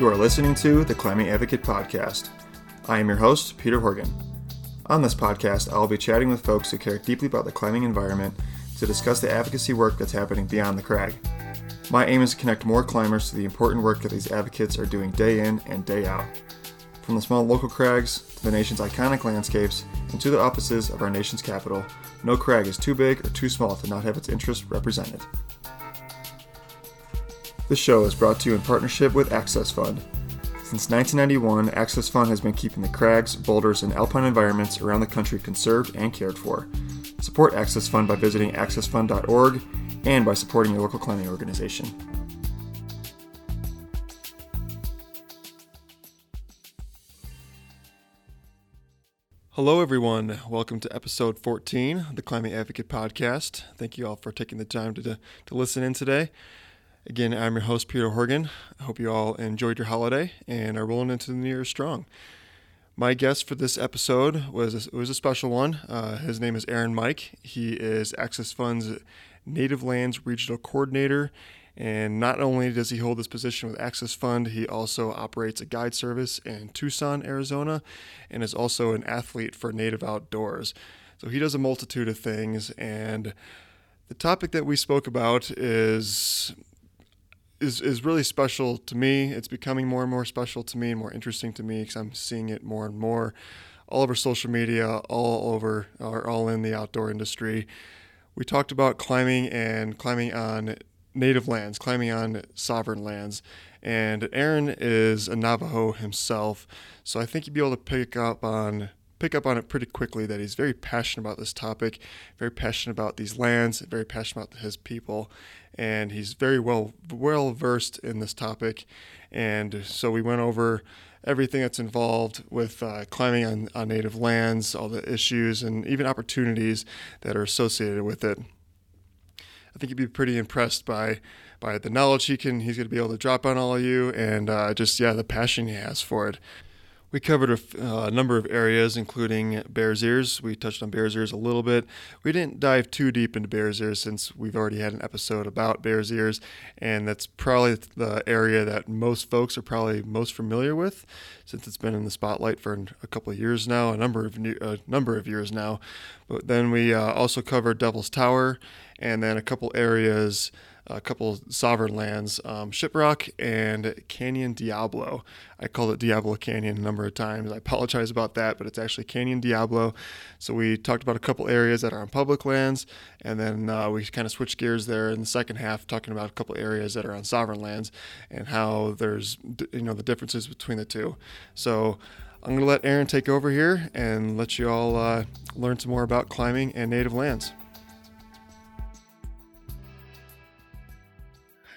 You are listening to the Climbing Advocate Podcast. I am your host, Peter Horgan. On this podcast, I will be chatting with folks who care deeply about the climbing environment to discuss the advocacy work that's happening beyond the crag. My aim is to connect more climbers to the important work that these advocates are doing day in and day out. From the small local crags to the nation's iconic landscapes and to the offices of our nation's capital, no crag is too big or too small to not have its interests represented. This show is brought to you in partnership with Access Fund. Since 1991, Access Fund has been keeping the crags, boulders, and alpine environments around the country conserved and cared for. Support Access Fund by visiting accessfund.org and by supporting your local climbing organization. Hello, everyone. Welcome to episode 14 of the Climbing Advocate Podcast. Thank you all for taking the time to, to, to listen in today. Again, I'm your host, Peter Horgan. I hope you all enjoyed your holiday and are rolling into the new year strong. My guest for this episode was a, was a special one. Uh, his name is Aaron Mike. He is Access Fund's Native Lands Regional Coordinator. And not only does he hold this position with Access Fund, he also operates a guide service in Tucson, Arizona, and is also an athlete for Native Outdoors. So he does a multitude of things. And the topic that we spoke about is is is really special to me. It's becoming more and more special to me and more interesting to me because I'm seeing it more and more all over social media, all over, or all in the outdoor industry. We talked about climbing and climbing on native lands, climbing on sovereign lands. And Aaron is a Navajo himself, so I think you'd be able to pick up on pick up on it pretty quickly that he's very passionate about this topic, very passionate about these lands, very passionate about his people, and he's very well well versed in this topic. And so we went over everything that's involved with uh, climbing on, on native lands, all the issues and even opportunities that are associated with it. I think you'd be pretty impressed by by the knowledge he can he's going to be able to drop on all of you and uh, just yeah the passion he has for it. We covered a uh, number of areas, including Bears Ears. We touched on Bears Ears a little bit. We didn't dive too deep into Bears Ears since we've already had an episode about Bears Ears, and that's probably the area that most folks are probably most familiar with, since it's been in the spotlight for a couple of years now, a number of new, a number of years now. But then we uh, also covered Devil's Tower, and then a couple areas a couple sovereign lands, um, Shiprock and Canyon Diablo. I called it Diablo Canyon a number of times. I apologize about that, but it's actually Canyon Diablo. So we talked about a couple areas that are on public lands, and then uh, we kind of switched gears there in the second half, talking about a couple areas that are on sovereign lands and how there's you know the differences between the two. So. I'm going to let Aaron take over here and let you all uh, learn some more about climbing and native lands.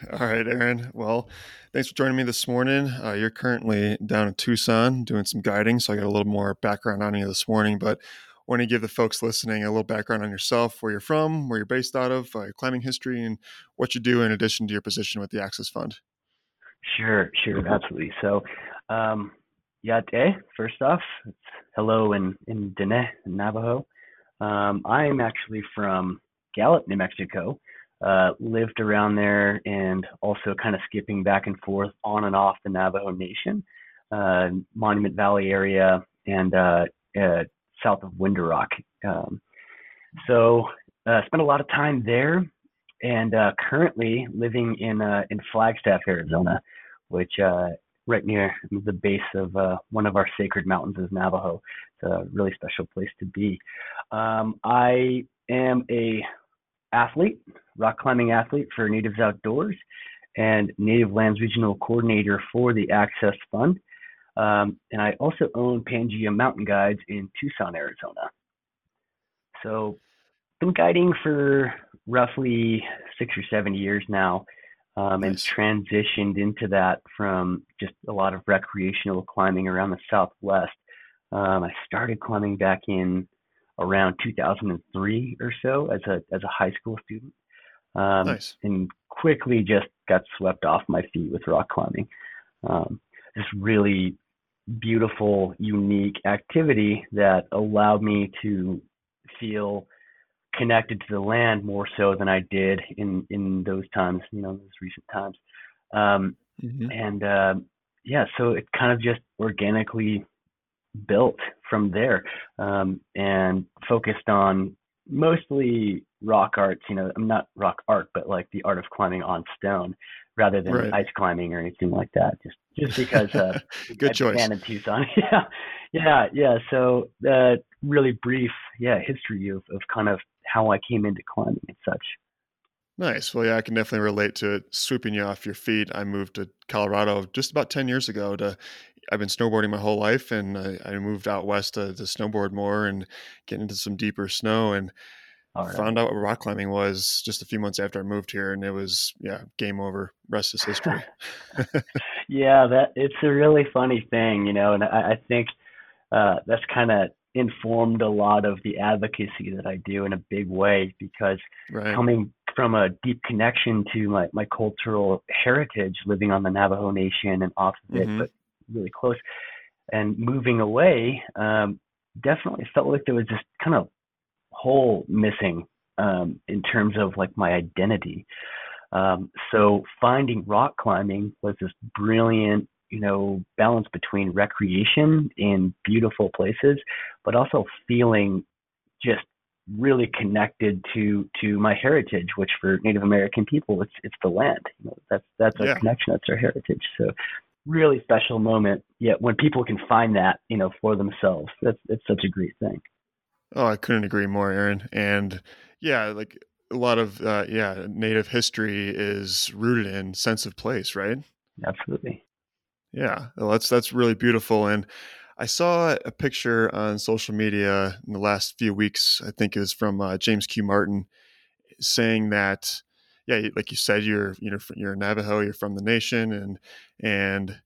All right, Aaron. Well, thanks for joining me this morning. Uh, you're currently down in Tucson doing some guiding, so I got a little more background on you this morning. But I want to give the folks listening a little background on yourself, where you're from, where you're based out of, uh, your climbing history, and what you do in addition to your position with the Access Fund. Sure, sure, absolutely. So, um, Yate, first off, hello in, in Dene, Navajo. Um, I'm actually from Gallup, New Mexico uh, lived around there and also kind of skipping back and forth on and off the Navajo Nation, uh, Monument Valley area, and uh, uh south of Window Rock. Um, so uh, spent a lot of time there, and currently living in in Flagstaff, Arizona, which right near the base of one of our sacred mountains is Navajo. It's a really special place to be. Um, I am a athlete, rock climbing athlete for Natives Outdoors, and Native Lands Regional Coordinator for the Access Fund. Um, and I also own Pangaea Mountain Guides in Tucson, Arizona. So, been guiding for roughly six or seven years now, um, nice. and transitioned into that from just a lot of recreational climbing around the Southwest. Um, I started climbing back in around 2003 or so as a as a high school student, um, nice. and quickly just got swept off my feet with rock climbing. Um, this really beautiful, unique activity that allowed me to feel connected to the land more so than I did in in those times, you know, those recent times. Um, mm-hmm. And uh, yeah, so it kind of just organically built from there um, and focused on mostly rock arts. You know, I'm not rock art, but like the art of climbing on stone rather than right. ice climbing or anything like that. Just just because uh, good choice. in Tucson. yeah, yeah, yeah. So uh, really brief, yeah, history of of kind of how I came into climbing and such. Nice. Well, yeah, I can definitely relate to it sweeping you off your feet. I moved to Colorado just about 10 years ago to I've been snowboarding my whole life and I, I moved out west to, to, snowboard more and get into some deeper snow and right. found out what rock climbing was just a few months after I moved here and it was yeah, game over. Rest is history. yeah, that it's a really funny thing, you know, and I, I think uh, that's kind of informed a lot of the advocacy that I do in a big way because right. coming from a deep connection to my, my cultural heritage, living on the Navajo Nation and off of it, mm-hmm. but really close, and moving away, um, definitely felt like there was this kind of hole missing um, in terms of like my identity. Um, so finding rock climbing was this brilliant you know, balance between recreation in beautiful places, but also feeling just really connected to to my heritage, which for Native American people, it's it's the land. You know, that's that's our yeah. connection, that's our heritage. So really special moment. Yet when people can find that, you know, for themselves, that's it's such a great thing. Oh, I couldn't agree more, Aaron. And yeah, like a lot of uh, yeah, native history is rooted in sense of place, right? Absolutely. Yeah, well, that's that's really beautiful. And I saw a picture on social media in the last few weeks. I think it was from uh, James Q. Martin, saying that, yeah, like you said, you're you know you're Navajo, you're from the nation, and and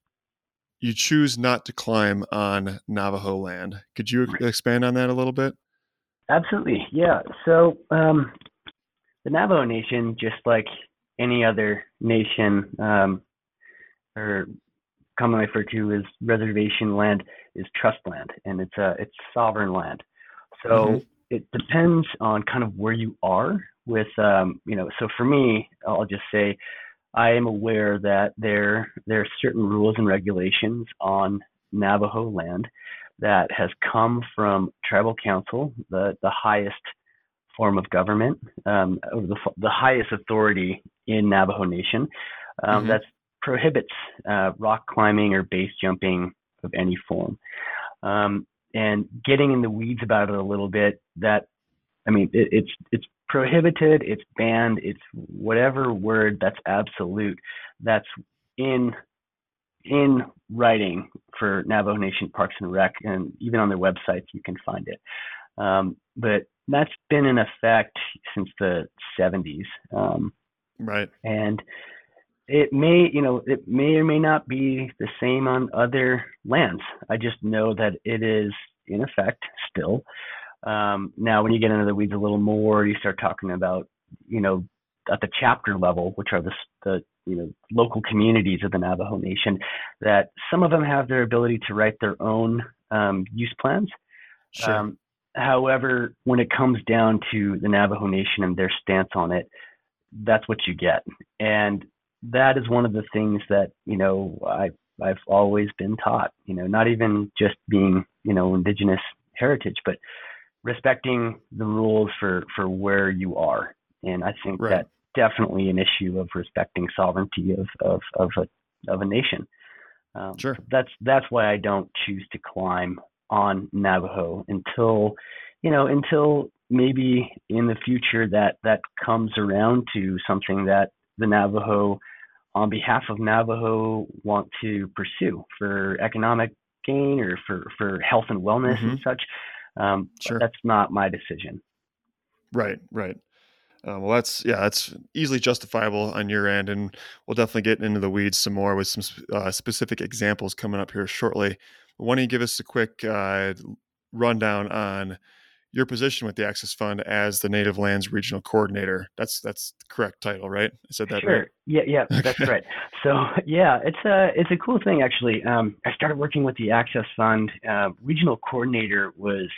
you choose not to climb on Navajo land. Could you expand on that a little bit? Absolutely, yeah. So um, the Navajo Nation, just like any other nation, um, or commonly referred to as reservation land is trust land, and it's a it's sovereign land. So mm-hmm. it depends on kind of where you are with um, you know. So for me, I'll just say I am aware that there there are certain rules and regulations on Navajo land that has come from tribal council, the the highest form of government, um, the the highest authority in Navajo Nation. Um, mm-hmm. That's prohibits uh, rock climbing or base jumping of any form. Um, and getting in the weeds about it a little bit, that I mean, it, it's it's prohibited, it's banned, it's whatever word that's absolute. That's in in writing for Navajo Nation Parks and Rec, and even on their websites you can find it. Um, but that's been in effect since the 70s. Um, right. And it may, you know, it may or may not be the same on other lands. I just know that it is in effect still. Um, now, when you get into the weeds a little more, you start talking about, you know, at the chapter level, which are the, the you know local communities of the Navajo Nation, that some of them have their ability to write their own um, use plans. Sure. Um, however, when it comes down to the Navajo Nation and their stance on it, that's what you get. And that is one of the things that you know I I've always been taught. You know, not even just being you know indigenous heritage, but respecting the rules for for where you are. And I think right. that definitely an issue of respecting sovereignty of of of a of a nation. Um, sure. That's that's why I don't choose to climb on Navajo until you know until maybe in the future that that comes around to something that the Navajo, on behalf of Navajo, want to pursue for economic gain or for, for health and wellness mm-hmm. and such. Um, sure. That's not my decision. Right, right. Uh, well, that's yeah, that's easily justifiable on your end, and we'll definitely get into the weeds some more with some uh, specific examples coming up here shortly. Why don't you give us a quick uh, rundown on your position with the Access Fund as the Native Lands Regional Coordinator. That's that's the correct title, right? I said that sure. right. Yeah, yeah, that's right. So yeah, it's a it's a cool thing actually. Um, I started working with the Access Fund. Uh, regional Coordinator was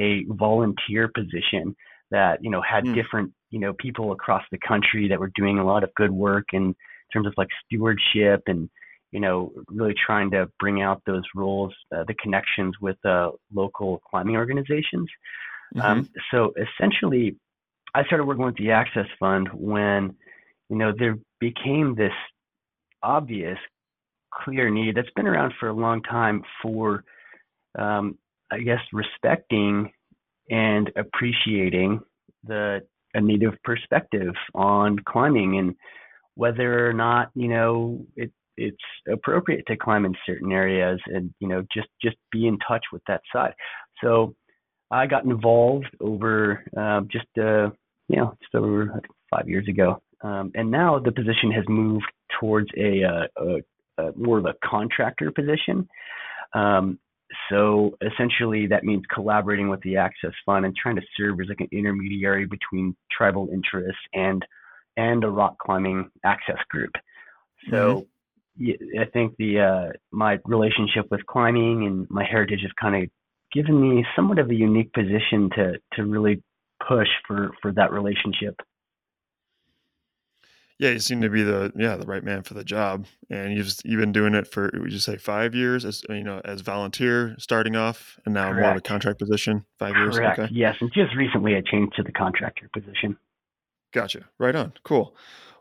a volunteer position that you know had mm. different you know people across the country that were doing a lot of good work in terms of like stewardship and you know, really trying to bring out those roles, uh, the connections with uh, local climbing organizations. Mm-hmm. Um, so essentially, I started working with the Access Fund when, you know, there became this obvious, clear need that's been around for a long time for, um, I guess, respecting and appreciating the a native perspective on climbing and whether or not you know it it's appropriate to climb in certain areas and you know just just be in touch with that side so i got involved over uh, just uh, you know just over five years ago. Um, and now the position has moved towards a, uh, a, a more of a contractor position. Um, so essentially that means collaborating with the access fund and trying to serve as like an intermediary between tribal interests and and a rock climbing access group. So mm-hmm. I think the uh, my relationship with climbing and my heritage has kind of given me somewhat of a unique position to to really push for for that relationship. Yeah, you seem to be the yeah the right man for the job, and you've you've been doing it for would you say five years as you know as volunteer starting off, and now Correct. more of a contract position. Five Correct. years, okay. Yes, and just recently I changed to the contractor position. Gotcha. Right on. Cool.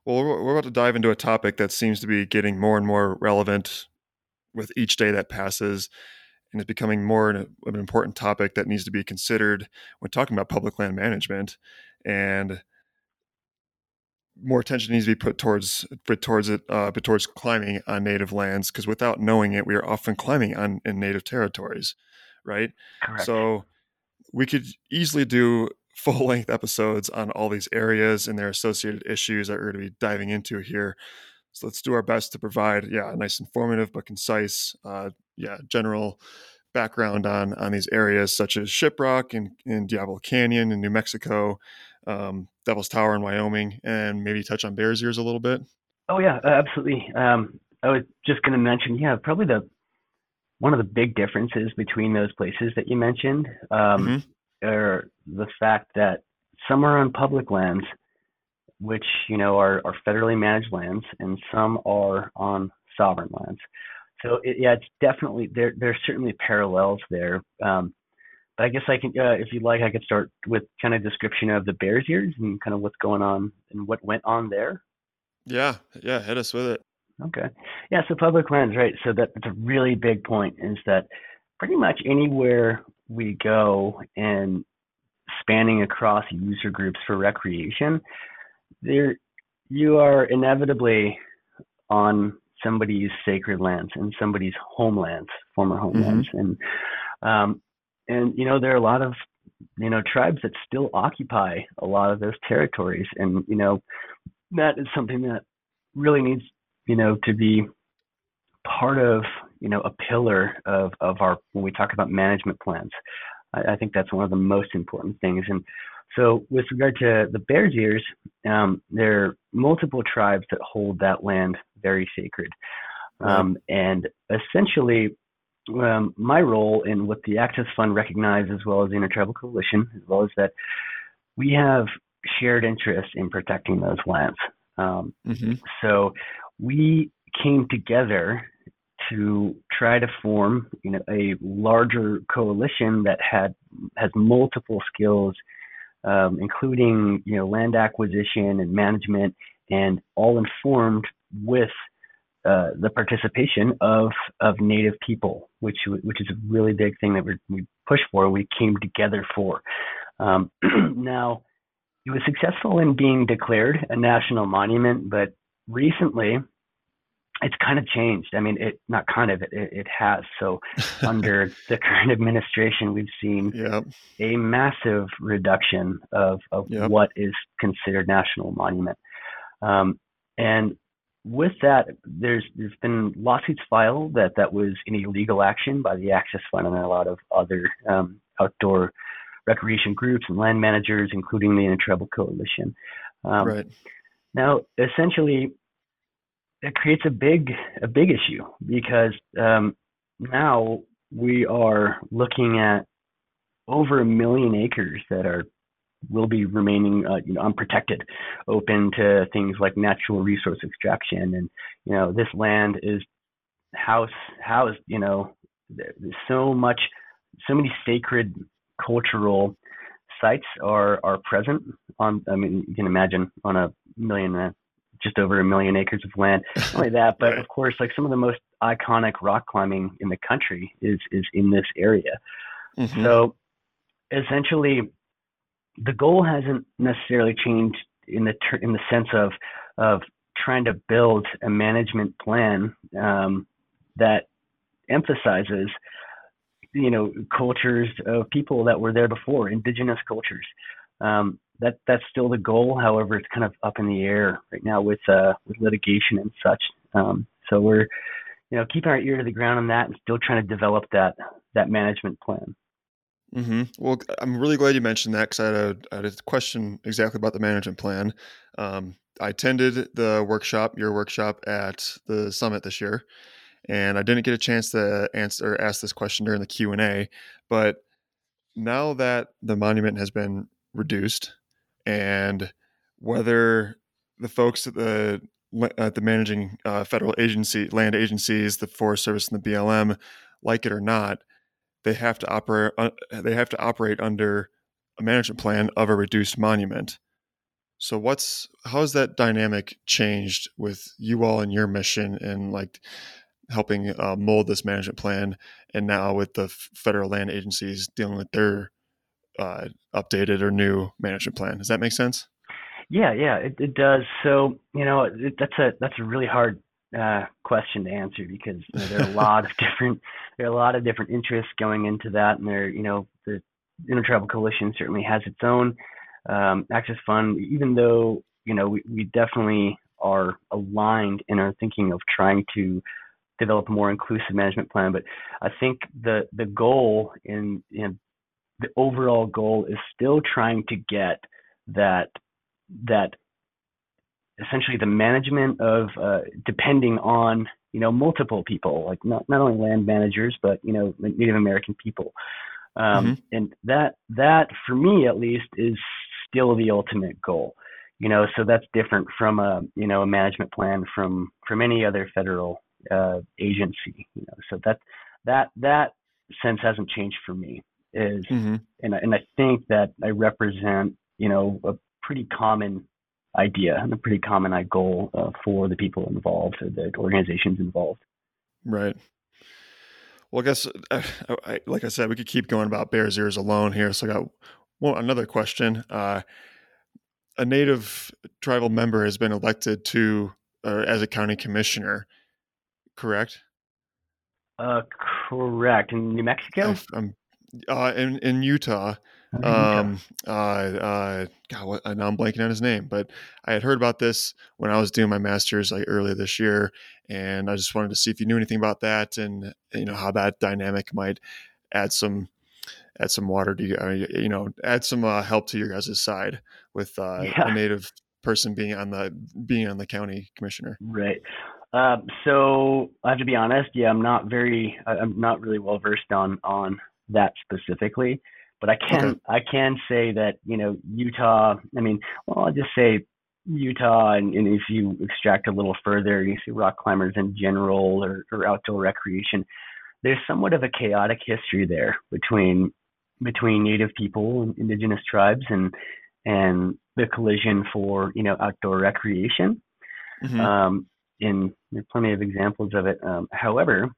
Well, we're about to dive into a topic that seems to be getting more and more relevant with each day that passes, and it's becoming more of an important topic that needs to be considered when talking about public land management. And more attention needs to be put towards put towards it, uh, but towards climbing on native lands, because without knowing it, we are often climbing on in native territories, right? Correct. So we could easily do full length episodes on all these areas and their associated issues that we're going to be diving into here. So let's do our best to provide, yeah, a nice informative but concise, uh, yeah, general background on on these areas such as Shiprock and in Diablo Canyon in New Mexico, um, Devil's Tower in Wyoming, and maybe touch on Bears Ears a little bit. Oh yeah, absolutely. Um, I was just going to mention, yeah, probably the one of the big differences between those places that you mentioned. Um, mm-hmm or the fact that some are on public lands, which you know are, are federally managed lands, and some are on sovereign lands. So it, yeah, it's definitely there. There's certainly parallels there. Um, but I guess I can, uh, if you'd like, I could start with kind of description of the Bears Ears and kind of what's going on and what went on there. Yeah, yeah, hit us with it. Okay, yeah. So public lands, right? So that, that's a really big point. Is that pretty much anywhere we go and spanning across user groups for recreation, there you are inevitably on somebody's sacred lands and somebody's homelands, former mm-hmm. homelands, mm-hmm. and um, and you know there are a lot of you know tribes that still occupy a lot of those territories, and you know that is something that really needs you know to be part of you know a pillar of of our when we talk about management plans. I, I think that's one of the most important things. And so, with regard to the Bears Ears, um, there are multiple tribes that hold that land very sacred. Um, and essentially, um, my role in what the Access Fund recognizes, as well as the Intertribal Coalition, as well as that we have shared interest in protecting those lands. Um, mm-hmm. So we came together to try to form you know a larger coalition that had has multiple skills um, including you know land acquisition and management and all informed with uh, the participation of of native people which which is a really big thing that we push for we came together for. Um, now it was successful in being declared a national monument but recently it's kind of changed. I mean, it not kind of it, it has. So under the current administration, we've seen yep. a massive reduction of of yep. what is considered national monument. Um, and with that, there's there's been lawsuits filed that that was an illegal action by the Access Fund and a lot of other um, outdoor recreation groups and land managers, including the Intertribal Coalition. Um, right. Now, essentially, it creates a big a big issue because um, now we are looking at over a million acres that are will be remaining uh, you know unprotected, open to things like natural resource extraction, and you know this land is house housed. You know, there's so much, so many sacred cultural sites are are present on. I mean, you can imagine on a million, uh, just over a million acres of land. Not only that, but Right. of course, like some of the most iconic rock climbing in the country is is in this area. Mhm. So essentially, the goal hasn't necessarily changed in the ter- in the sense of of trying to build a management plan um, that emphasizes you know cultures of people that were there before, indigenous cultures. Um, that that's still the goal. However, it's kind of up in the air right now with uh, with litigation and such. Um, so we're you know keeping our ear to the ground on that and still trying to develop that that management plan. hmm Well, I'm really glad you mentioned that because I, had had a question exactly about the management plan. Um, I attended the workshop, your workshop at the summit this year, and I didn't get a chance to answer or ask this question during the Q and A. But now that the monument has been reduced, and whether the folks at the at the managing uh, federal agency, land agencies, the Forest Service, and the BLM like it or not, they have to operate. Uh, they have to operate under a management plan of a reduced monument. So, what's how has that dynamic changed with you all and your mission and like helping uh, mold this management plan, and now with the federal land agencies dealing with their uh, updated or new management plan? Does that make sense? Yeah, yeah, it, it does. So, you know, it, that's a that's a really hard uh, question to answer because you know, there are a lot of different there are a lot of different interests going into that, and there, you know, the Intertribal Coalition certainly has its own um, access fund, even though you know we, we definitely are aligned in our thinking of trying to develop a more inclusive management plan. But I think the the goal in in the overall goal is still trying to get that that essentially the management of uh, depending on you know multiple people like not, not only land managers but you know native american people. Um, and that that for me at least is still the ultimate goal. You know so that's different from a you know a management plan from from any other federal uh, agency you know. So that that that sense hasn't changed for me is hmm and I, and I think that I represent you know a pretty common idea and a pretty common uh, goal uh, for the people involved or the organizations involved. Right. Well, I guess, uh, I, like I said, we could keep going about Bears Ears alone here. So I got one another question. Uh, a native tribal member has been elected to uh, as a county commissioner, correct? Uh, correct. In New Mexico, I- I'm, uh, in in Utah. Um, uh, uh, God, what, now I'm blanking on his name, but I had heard about this when I was doing my master's like earlier this year, and I just wanted to see if you knew anything about that and you know how that dynamic might add some add some water to you, uh, you know, add some uh, help to your guys' side with uh, Yeah. a native person being on the being on the county commissioner. Right. Um, so I have to be honest. Yeah, I'm not very. I'm not really well versed on on that specifically, but I can Okay. I can say that you know Utah. I mean, well, I'll just say Utah, and, and if you extract a little further, you see rock climbers in general or, or outdoor recreation. There's somewhat of a chaotic history there between between Native people and indigenous tribes and and the collision for you know outdoor recreation Mhm. um, and there are plenty of examples of it. Um, however,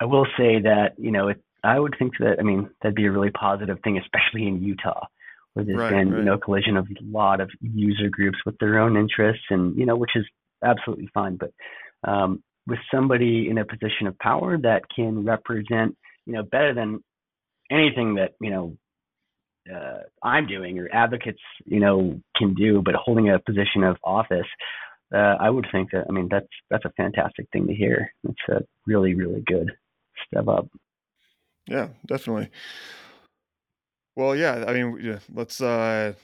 I will say that you know it, I would think that I mean that'd be a really positive thing, especially in Utah, where there's Right, been you right. know collision of a lot of user groups with their own interests, and you know which is absolutely fine. But um, with somebody in a position of power that can represent you know better than anything that you know uh, I'm doing or advocates, you know, can do, but holding a position of office, uh, I would think that. I mean, that's that's a fantastic thing to hear. It's a really really good step up. Yeah, definitely. Well, yeah, I mean, yeah, let's uh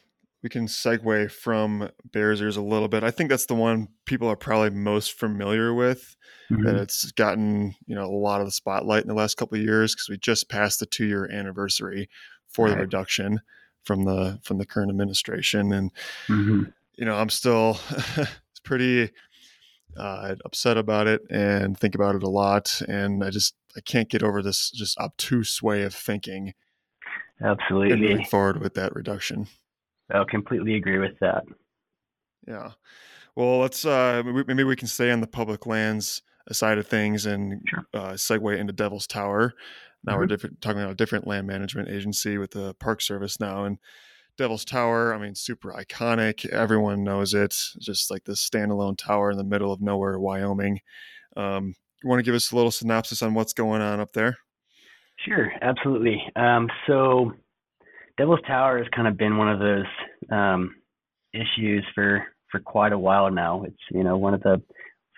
we can segue from Bears Ears a little bit. I think that's the one people are probably most familiar with. That Mhm. it's gotten you know a lot of the spotlight in the last couple of years because we just passed the two year anniversary for the reduction from the from the current administration, and Mhm. you know I'm still pretty uh, upset about it and think about it a lot. And I just I can't get over this just obtuse way of thinking. Absolutely. And moving forward with that reduction. I'll completely agree with that. Yeah. Well, let's uh, maybe we can stay on the public lands side of things and sure. uh, segue into Devil's Tower. Now mm-hmm. we're different, talking about a different land management agency with the Park Service now, and Devil's Tower. I mean, super iconic. Everyone knows it. Just like this standalone tower in the middle of nowhere, Wyoming. Um, you want to give us a little synopsis on what's going on up there? Sure, absolutely. Um, so, Devil's Tower has kind of been one of those um, issues for for quite a while now. It's you know one of the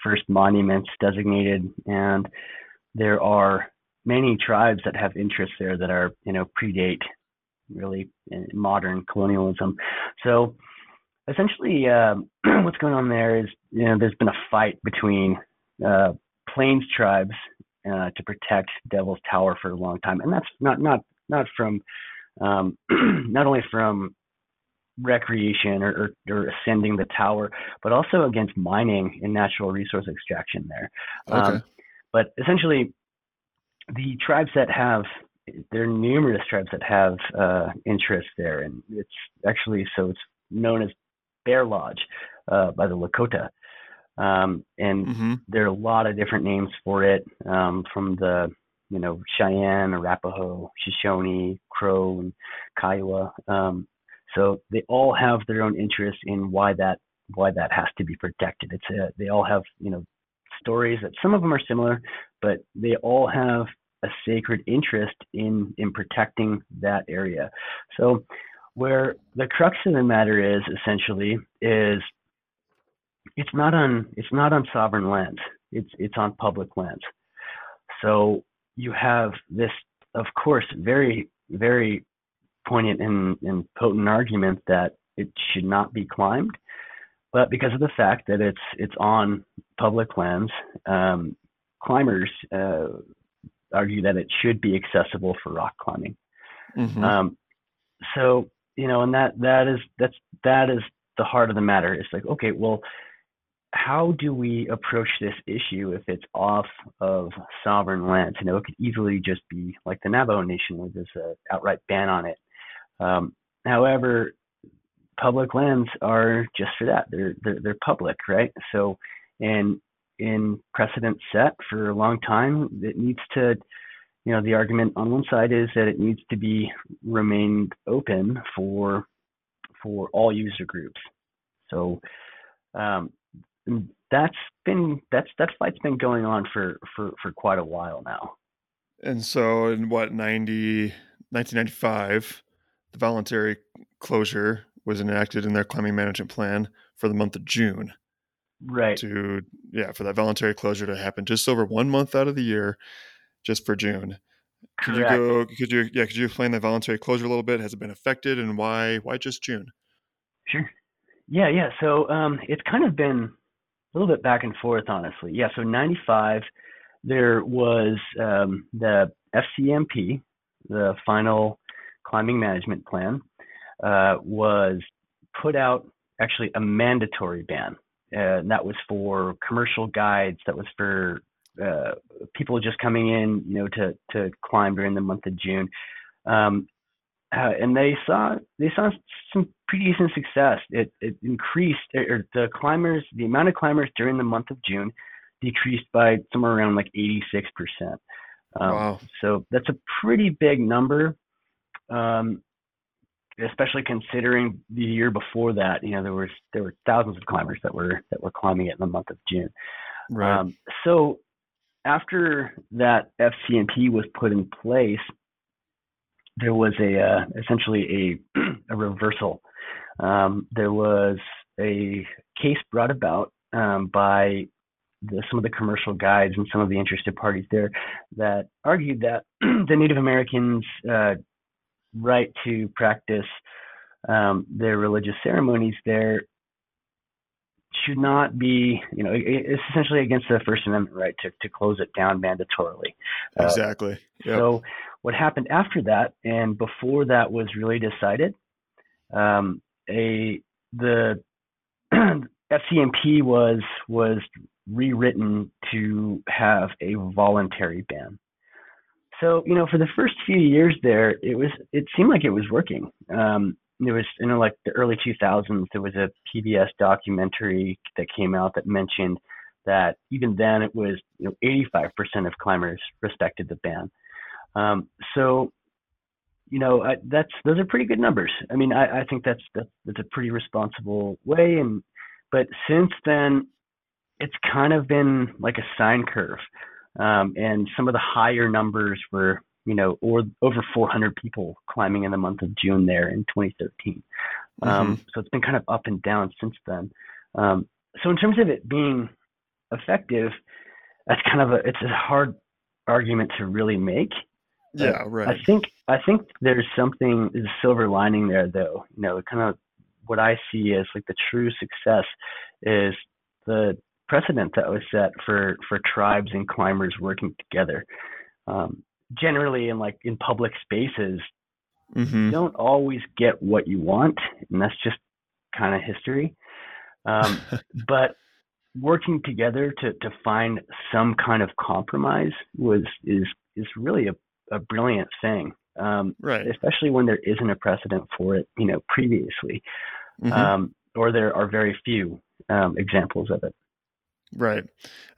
first monuments designated, and there are many tribes that have interests there that are you know predate really modern colonialism. So essentially, uh, what's going on there is you know there's been a fight between uh, Plains tribes uh, to protect Devil's Tower for a long time, and that's not not not from um, not only from recreation or, or, or, ascending the tower, but also against mining and natural resource extraction there. Okay. Um, but essentially, the tribes that have there are numerous tribes that have uh, interest there, and it's actually so it's known as Bear Lodge uh, by the Lakota. Um, and mm-hmm. there are a lot of different names for it, um, from the you know Cheyenne, Arapaho, Shoshone, Crow, and Kiowa. Um, so they all have their own interest in why that why that has to be protected. It's a, they all have you know stories that some of them are similar, but they all have a sacred interest in in protecting that area. So where the crux of the matter is essentially is it's not on it's not on sovereign lands. It's it's on public lands. So you have this, of course, very very poignant and, and potent argument that it should not be climbed, but because of the fact that it's it's on public lands, um, climbers uh, argue that it should be accessible for rock climbing. Mm-hmm. Um, so you know, and that that is that's that is the heart of the matter. It's like, okay, well, how do we approach this issue if it's off of sovereign lands? You know, it could easily just be like the Navajo Nation, there's an outright ban on it. Um, however, public lands are just for that. They're, they're they're public, right? So, and in precedent set for a long time. It needs to, you know, the argument on one side is that it needs to be remained open for for all user groups. So um, that's been that's that fight's been going on for for for quite a while now. And so in what 90 1995 the voluntary closure was enacted in their climbing management plan for the month of June. Right. To yeah for that voluntary closure to happen just over one month out of the year just for june. Could Correct. you go could you yeah could you explain the voluntary closure a little bit? Has it been affected and why why just june? Sure. Yeah yeah. So um it's kind of been a little bit back and forth honestly yeah so 95 there was um, the fcmp the final climbing management plan uh, was put out actually a mandatory ban uh, that was for commercial guides. That was for uh, people just coming in, you know, to to climb during the month of June. Um, uh, and they saw they saw some pretty decent success. It it increased or the climbers the amount of climbers during the month of June decreased by somewhere around like 86 percent. Um, wow! So that's a pretty big number. Um, especially considering the year before that, you know, there was there were thousands of climbers that were that were climbing it in the month of June. Right. Um, so after that FCMP was put in place, there was a uh, essentially a a reversal. Um, there was a case brought about um, by the, some of the commercial guides and some of the interested parties there that argued that the Native Americans uh, right to practice um, their religious ceremonies there should not be, you know, it's essentially against the First Amendment right to, to close it down mandatorily. Uh, exactly. Uh, yep. So what happened after that and before that was really decided, um, a the FCMP was was rewritten to have a voluntary ban. So, you know, for the first few years there, it was it seemed like it was working. Um, there was, you know, like the early 2000s, there was a PBS documentary that came out that mentioned that even then it was, you know, 85% of climbers respected the ban. Um, so, you know, I, that's those are pretty good numbers. I mean, I, I think that's, that's that's a pretty responsible way. And but since then, it's kind of been like a sine curve. Um, and some of the higher numbers were, you know, or over 400 people climbing in the month of June there in 2013. Um, mm-hmm. So it's been kind of up and down since then. Um, so in terms of it being effective, that's kind of a it's a hard argument to really make. Yeah, right. I think I think there's something there's a silver lining there though. You know, kind of what I see as like the true success is the precedent that was set for for tribes and climbers working together. Um, generally, in like in public spaces, mm-hmm. you don't always get what you want, and that's just kind of history. Um, but working together to to find some kind of compromise was is is really a, a brilliant thing. Um, right. Especially when there isn't a precedent for it, you know, previously, mm-hmm. um, or there are very few um, examples of it. Right.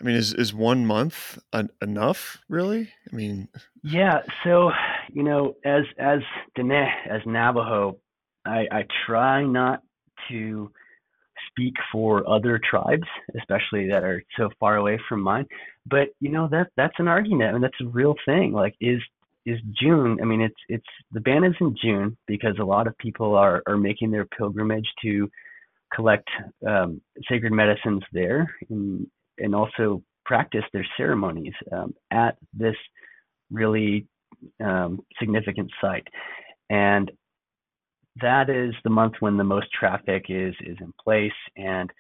I mean, is is one month enough? Really? I mean, yeah. So, you know, as as Dene, as Navajo, I, I try not to speak for other tribes, especially that are so far away from mine. But you know that that's an argument, and that's a real thing. Like, is is June? I mean, it's it's the ban is in June because a lot of people are are making their pilgrimage to collect um, sacred medicines there and, and also practice their ceremonies um, at this really um, significant site. And that is the month when the most traffic is is in place. And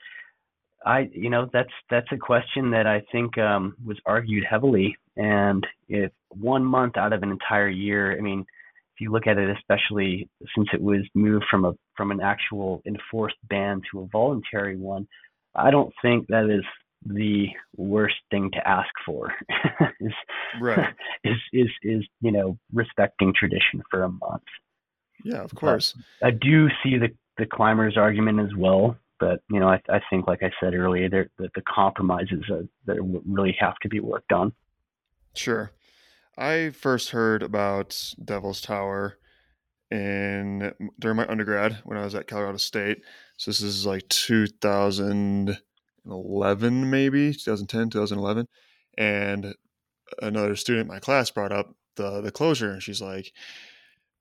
I, you know, that's that's a question that I think um, was argued heavily. And if one month out of an entire year, I mean, if you look at it, especially since it was moved from a from an actual enforced ban to a voluntary one, I don't think that is the worst thing to ask for. is, right. is is is you know respecting tradition for a month. Yeah, of course. But I do see the the climbers' argument as well, but you know I I think like I said earlier, there the, compromises that really have to be worked on. Sure. I first heard about Devil's Tower in during my undergrad when I was at Colorado State. So this is like 2011, maybe 2010, 2011, and another student in my class brought up the the closure, and she's like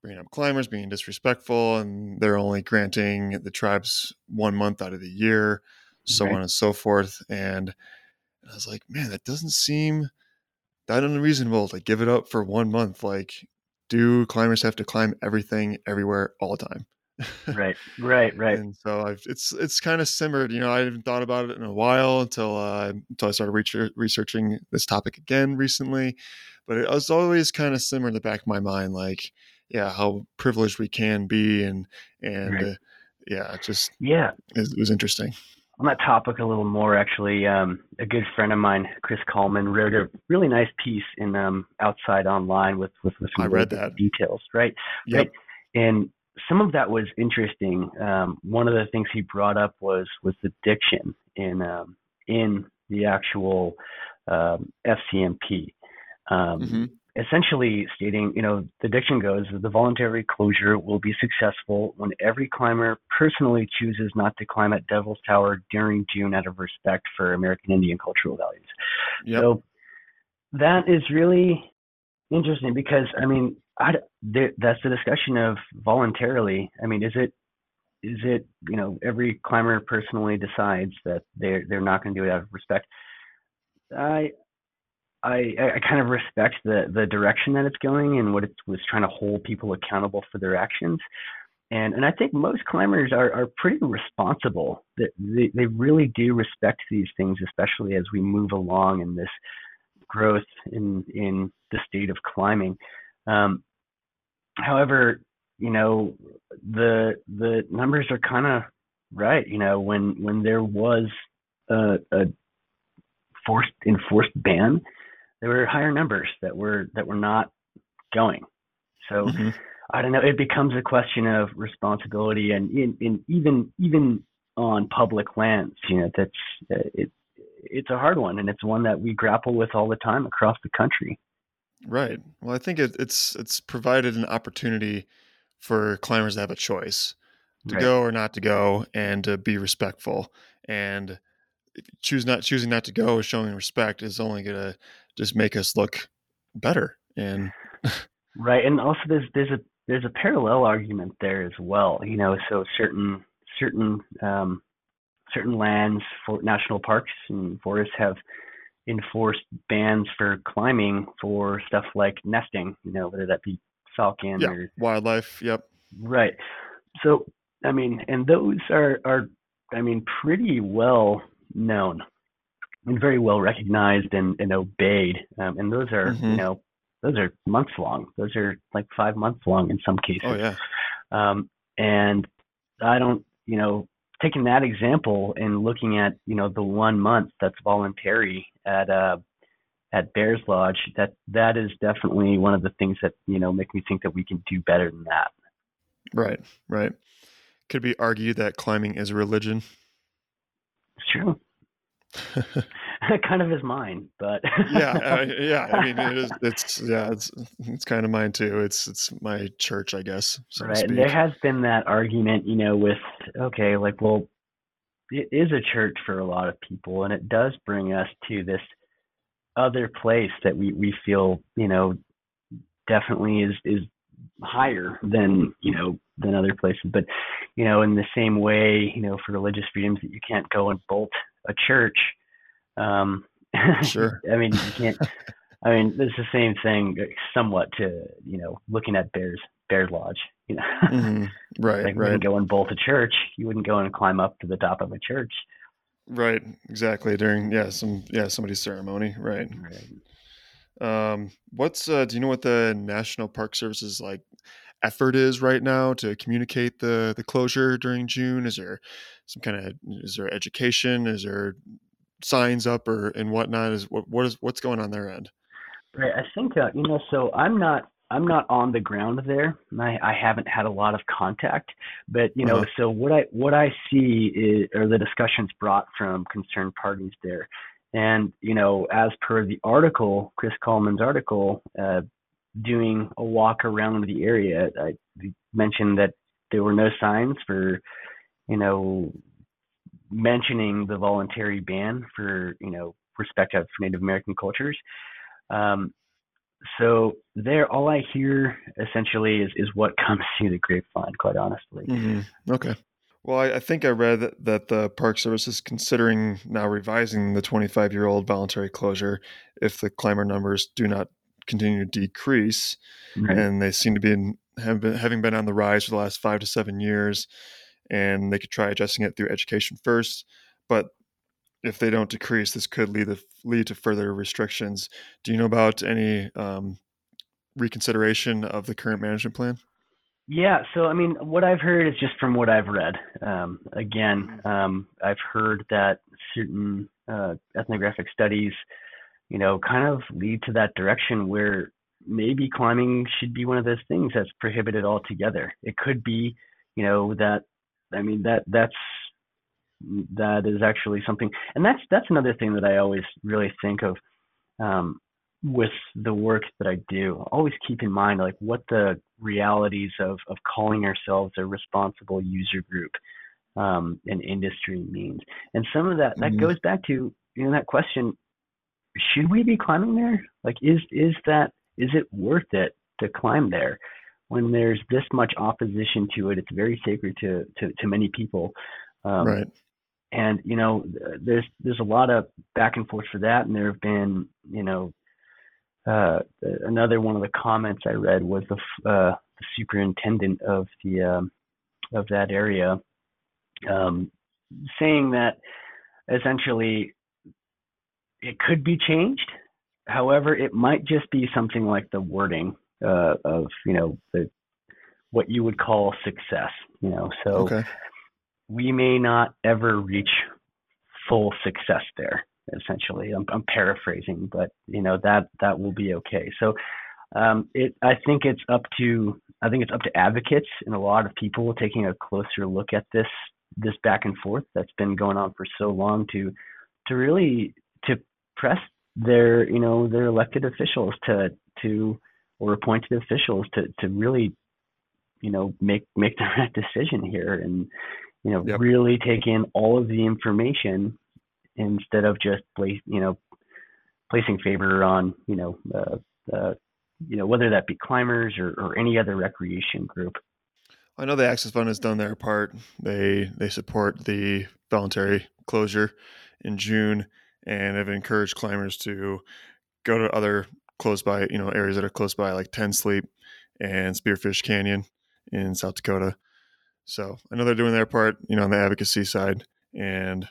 bringing up climbers being disrespectful, and they're only granting the tribes one month out of the year, so on and so forth. And I was like, man, that doesn't seem that unreasonable to give it up for one month. Like, do climbers have to climb everything everywhere all the time? right, right, right. And so I've, it's it's kind of simmered. You know, I haven't thought about it in a while until uh, until I started re- researching this topic again recently. But it was always kind of simmered in the back of my mind, like, yeah, how privileged we can be, and and right. uh, yeah, just yeah, it, it was interesting on that topic a little more, actually, um, a good friend of mine, Chris Kalman, wrote a really nice piece in um, Outside Online with with, with some I read that. details, right? Yep. Right. And some of that was interesting. Um, one of the things he brought up was was the diction in um, in the actual um, FCMP. Um, mm-hmm essentially stating, you know, the diction goes that the voluntary closure will be successful when every climber personally chooses not to climb at Devil's Tower during June out of respect for American Indian cultural values. Yep. So that is really interesting because, I mean, I, there, that's the discussion of voluntarily. I mean, is it is it you know every climber personally decides that they're they're not going to do it out of respect? I I, I kind of respect the the direction that it's going and what it was trying to hold people accountable for their actions. And and I think most climbers are, are pretty responsible. They, they really do respect these things, especially as we move along in this growth in in the state of climbing. Um, however, you know the the numbers are kind of right. You know when when there was a, a forced enforced ban, there were higher numbers that were that were not going. So mm-hmm. I don't know. It becomes a question of responsibility, and in, in even even on public lands, you know, that's uh, it. It's a hard one, and it's one that we grapple with all the time across the country. Right. Well, I think it, it's it's provided an opportunity for climbers to have a choice to right. go or not to go, and to be respectful. And choose not choosing not to go, is showing respect, is only gonna just make us look better. And right. And also, there's there's a there's a parallel argument there as well. You know, so certain certain um, certain lands for national parks and forests have enforced bans for climbing for stuff like nesting. You know, whether that be falcon yeah, or wildlife. Yep. Right. So I mean, and those are are I mean pretty well known and very well recognized and, and obeyed. Um, and those are mm-hmm. you know those are months long. Those are like five months long in some cases. Oh yeah. Um, and I don't, you know, taking that example and looking at, you know, the one month that's voluntary at uh, at Bears Lodge, that that is definitely one of the things that you know make me think that we can do better than that. Right, right. Could be argued that climbing is a religion. True. kind of is mine, but yeah, uh, yeah. I mean, it is. It's yeah. It's it's kind of mine too. It's it's my church, I guess. So right. There has been that argument, you know, with okay, like, well, it is a church for a lot of people, and it does bring us to this other place that we we feel, you know, definitely is is higher than you know than other places but you know in the same way you know for religious freedoms that you can't go and bolt a church um sure. I mean you can't i mean it's the same thing somewhat to you know looking at bears bears lodge you know? Mm-hmm. right like right. wouldn't go and bolt a church. You wouldn't go and climb up to the top of a church. Right exactly during yeah some yeah somebody's ceremony right. Right. Um, what's uh, do you know what the National Park Service is like effort is right now to communicate the the closure during June? Is there some kind of is there education? Is there signs up or and whatnot? Is what what is what's going on their end? Right. I think uh, you know. So I'm not I'm not on the ground there. I, I haven't had a lot of contact, but you know, uh-huh. so what I what I see is, are the discussions brought from concerned parties there, and, you know, as per the article, Chris Kalman's article, uh, doing a walk around the area, I mentioned that there were no signs for, you know, mentioning the voluntary ban for, you know, respect of Native American cultures. Um, so there, all I hear essentially is, is what comes through the grapevine, quite honestly. Mm-hmm. Okay. Well, I, I, think I read that, that the Park Service is considering now revising the 25 year old voluntary closure if the climber numbers do not continue to decrease. Right. And they seem to be in, have been, having been on the rise for the last five to seven years. And they could try adjusting it through education first. But if they don't decrease, this could lead to, lead to further restrictions. Do you know about any um, reconsideration of the current management plan? Yeah, so I mean, what I've heard is just from what I've read. Um, again, um, I've heard that certain uh, ethnographic studies, you know, kind of lead to that direction where maybe climbing should be one of those things that's prohibited altogether. It could be, you know, that I mean that that's that is actually something, and that's that's another thing that I always really think of. Um, with the work that I do, always keep in mind like what the realities of of calling ourselves a responsible user group um, in industry means, and some of that that mm-hmm. goes back to you know that question: Should we be climbing there? Like, is is that is it worth it to climb there when there's this much opposition to it? It's very sacred to to, to many people. Um, right and you know there's there's a lot of back and forth for that and there have been you know uh, another one of the comments I read was the, uh, the superintendent of the um, of that area um, saying that essentially it could be changed. However, it might just be something like the wording uh, of you know the what you would call success. You know, so okay. we may not ever reach full success there. essentially. I'm, I'm paraphrasing, but you know that that will be okay. So um, it I think it's up to I think it's up to advocates and a lot of people taking a closer look at this this back and forth that's been going on for so long to to really press their you know their elected officials to to or appointed officials to to really you know make make the right decision here and you know yep. really take in all of the information instead of just place you know placing favor on you know uh, uh, you know whether that be climbers or, or any other recreation group I know the Access Fund has done their part. They they support the voluntary closure in June and have encouraged climbers to go to other close by, you know, areas that are close by, like Ten Sleep and Spearfish Canyon in South Dakota. So I know they're doing their part, you know, on the advocacy side, and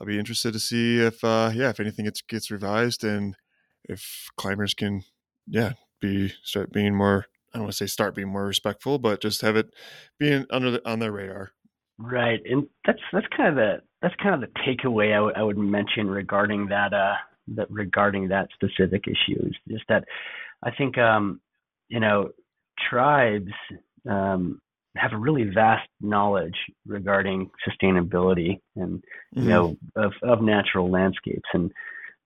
I'll be interested to see if, uh, yeah, if anything gets gets revised and if climbers can, yeah, be start being more. I don't want to say start being more respectful, but just have it being under the, on their radar. Right, and that's that's kind of the that's kind of the takeaway I, w- I would mention regarding that uh that regarding that specific issue is just that I think um you know tribes um have a really vast knowledge regarding sustainability and you mm-hmm. know of of natural landscapes and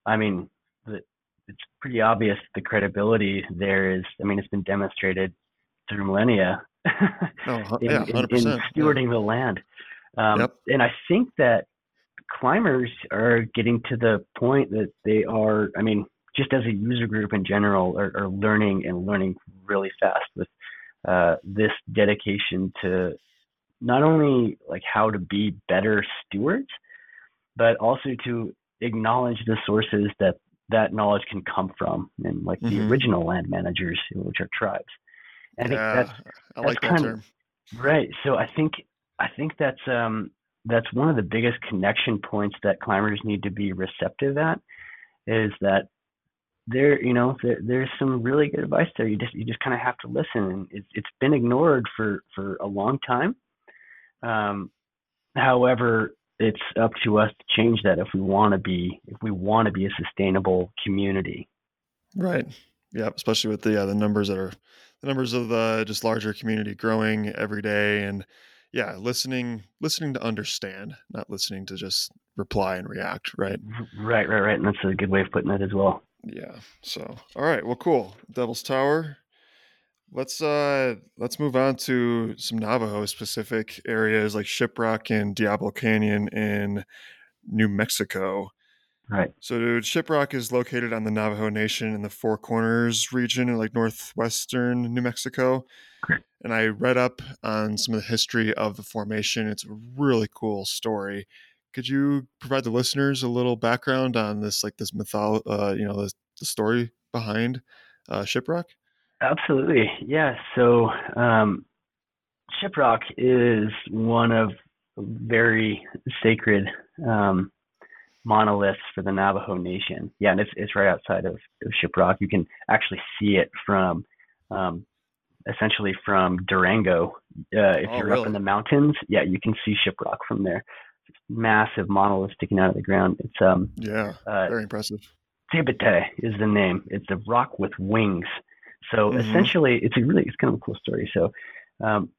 I mean the, it's pretty obvious the credibility there is I mean it's been demonstrated through millennia oh, in, yeah, in, in, stewarding yeah. the land. Um, yep. And I think that climbers are getting to the point that they are, I mean, just as a user group in general, are, are learning and learning really fast with uh, this dedication to not only like how to be better stewards, but also to acknowledge the sources that that knowledge can come from, and like mm-hmm. the original land managers, which are tribes. And I think that's, I like that term. Of, right. So I think I think that's um that's one of the biggest connection points that climbers need to be receptive at is that there you know there, there's some really good advice there. You just you just kind of have to listen and it's, it's been ignored for for a long time. Um however it's up to us to change that if we want to be if we want to be a sustainable community. Right. Yeah especially with the uh, the numbers that are the numbers of the just larger community growing every day and yeah listening listening to understand not listening to just reply and react right? Right right right and that's a good way of putting it as well. Yeah so all right well cool devil's tower. Let's uh let's move on to some navajo specific areas like shiprock and diablo canyon in new mexico Right. So Shiprock is located on the Navajo Nation in the Four Corners region in like northwestern New Mexico. And I read up on some of the history of the formation. It's a really cool story. Could you provide the listeners a little background on this, like this mytholo- uh, you know, the, the story behind uh, Shiprock? Absolutely. Yeah. So um, Shiprock is one of very sacred um, monoliths for the Navajo Nation. Yeah, and it's it's right outside of, of Shiprock. You can actually see it from um, essentially from Durango. Uh, if oh, you're really? up in the mountains, yeah, you can see Shiprock from there. It's massive monolith sticking out of the ground. It's um yeah, uh, very impressive. Tsé Bit'a'í is the name. It's a rock with wings. So mm-hmm. essentially, it's a really it's kind of a cool story. So um,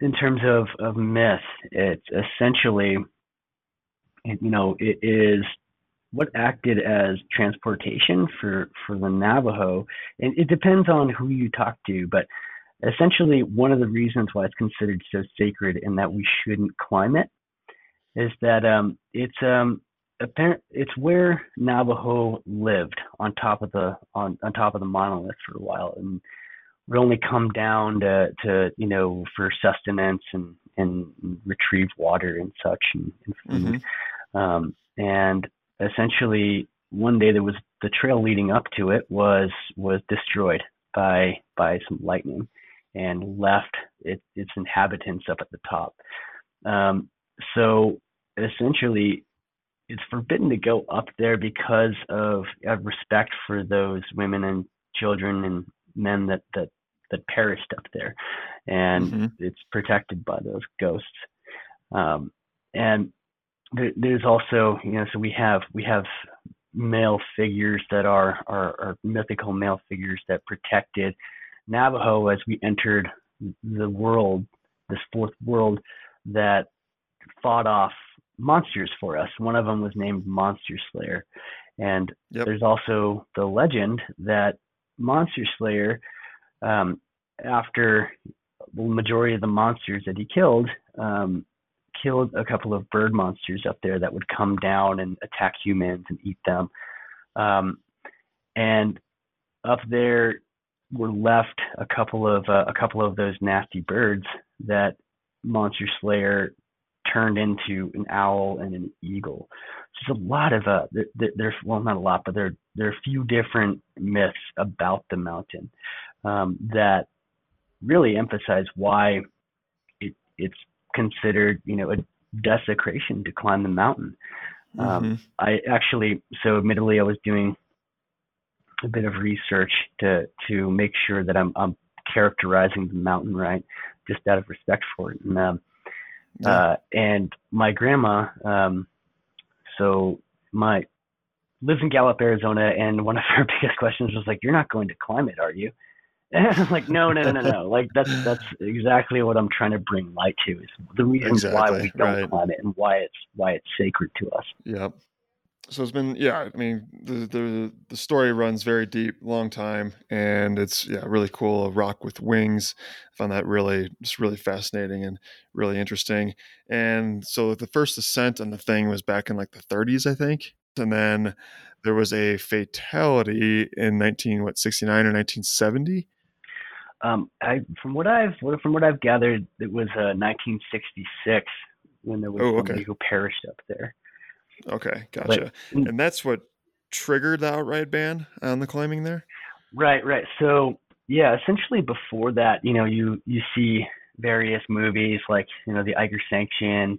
in terms of of myth, it's essentially you know, it is what acted as transportation for for the Navajo, and it depends on who you talk to, but essentially one of the reasons why it's considered so sacred and that we shouldn't climb it is that um, it's um, apparent it's where Navajo lived on top of the on, on top of the monolith for a while and would only come down to, to you know for sustenance and and retrieve water and such and, and food. Mm-hmm. Um, and essentially, one day there was the trail leading up to it was was destroyed by by some lightning, and left it, its inhabitants up at the top. Um, so essentially, it's forbidden to go up there because of, of respect for those women and children and men that that that perished up there, and mm-hmm. it's protected by those ghosts. Um, and there, there's also you know so we have we have male figures that are, are, are mythical male figures that protected Navajo as we entered the world, this fourth world that fought off monsters for us. One of them was named Monster Slayer. And yep. there's also the legend that Monster Slayer, um, after the majority of the monsters that he killed, um, killed a couple of bird monsters up there that would come down and attack humans and eat them. Um, and up there were left a couple of uh, a couple of those nasty birds that Monster Slayer turned into an owl and an eagle. So there's a lot of uh, there, there's well not a lot, but there there are a few different myths about the mountain um, that really emphasize why it, it's considered, you know, a desecration to climb the mountain. Um, mm-hmm. Um, I actually, so admittedly, I was doing a bit of research to to make sure that I'm, I'm characterizing the mountain right, just out of respect for it. And um, yeah. uh, and my grandma, um, so my lives in Gallup, Arizona, and one of her biggest questions was like, "You're not going to climb it, are you?" like no no no no like that's that's exactly what i'm trying to bring light to is the reasons why we don't climb it and why it's why it's sacred to us. Yep. So it's been yeah i mean the the the story runs very deep long time and it's yeah really cool a rock with wings. I found that really just really fascinating and really interesting. And so the first ascent on the thing was back in like the 30s i think. And then there was a fatality in 19 what 69 or 1970 um, I, from what I've from what I've gathered, it was uh, 1966 when there was oh, somebody okay. who perished up there. Okay, gotcha. But, and that's what triggered the outright ban on the climbing there. Right, right. So yeah, essentially before that, you know, you you see various movies like you know the Eiger Sanction,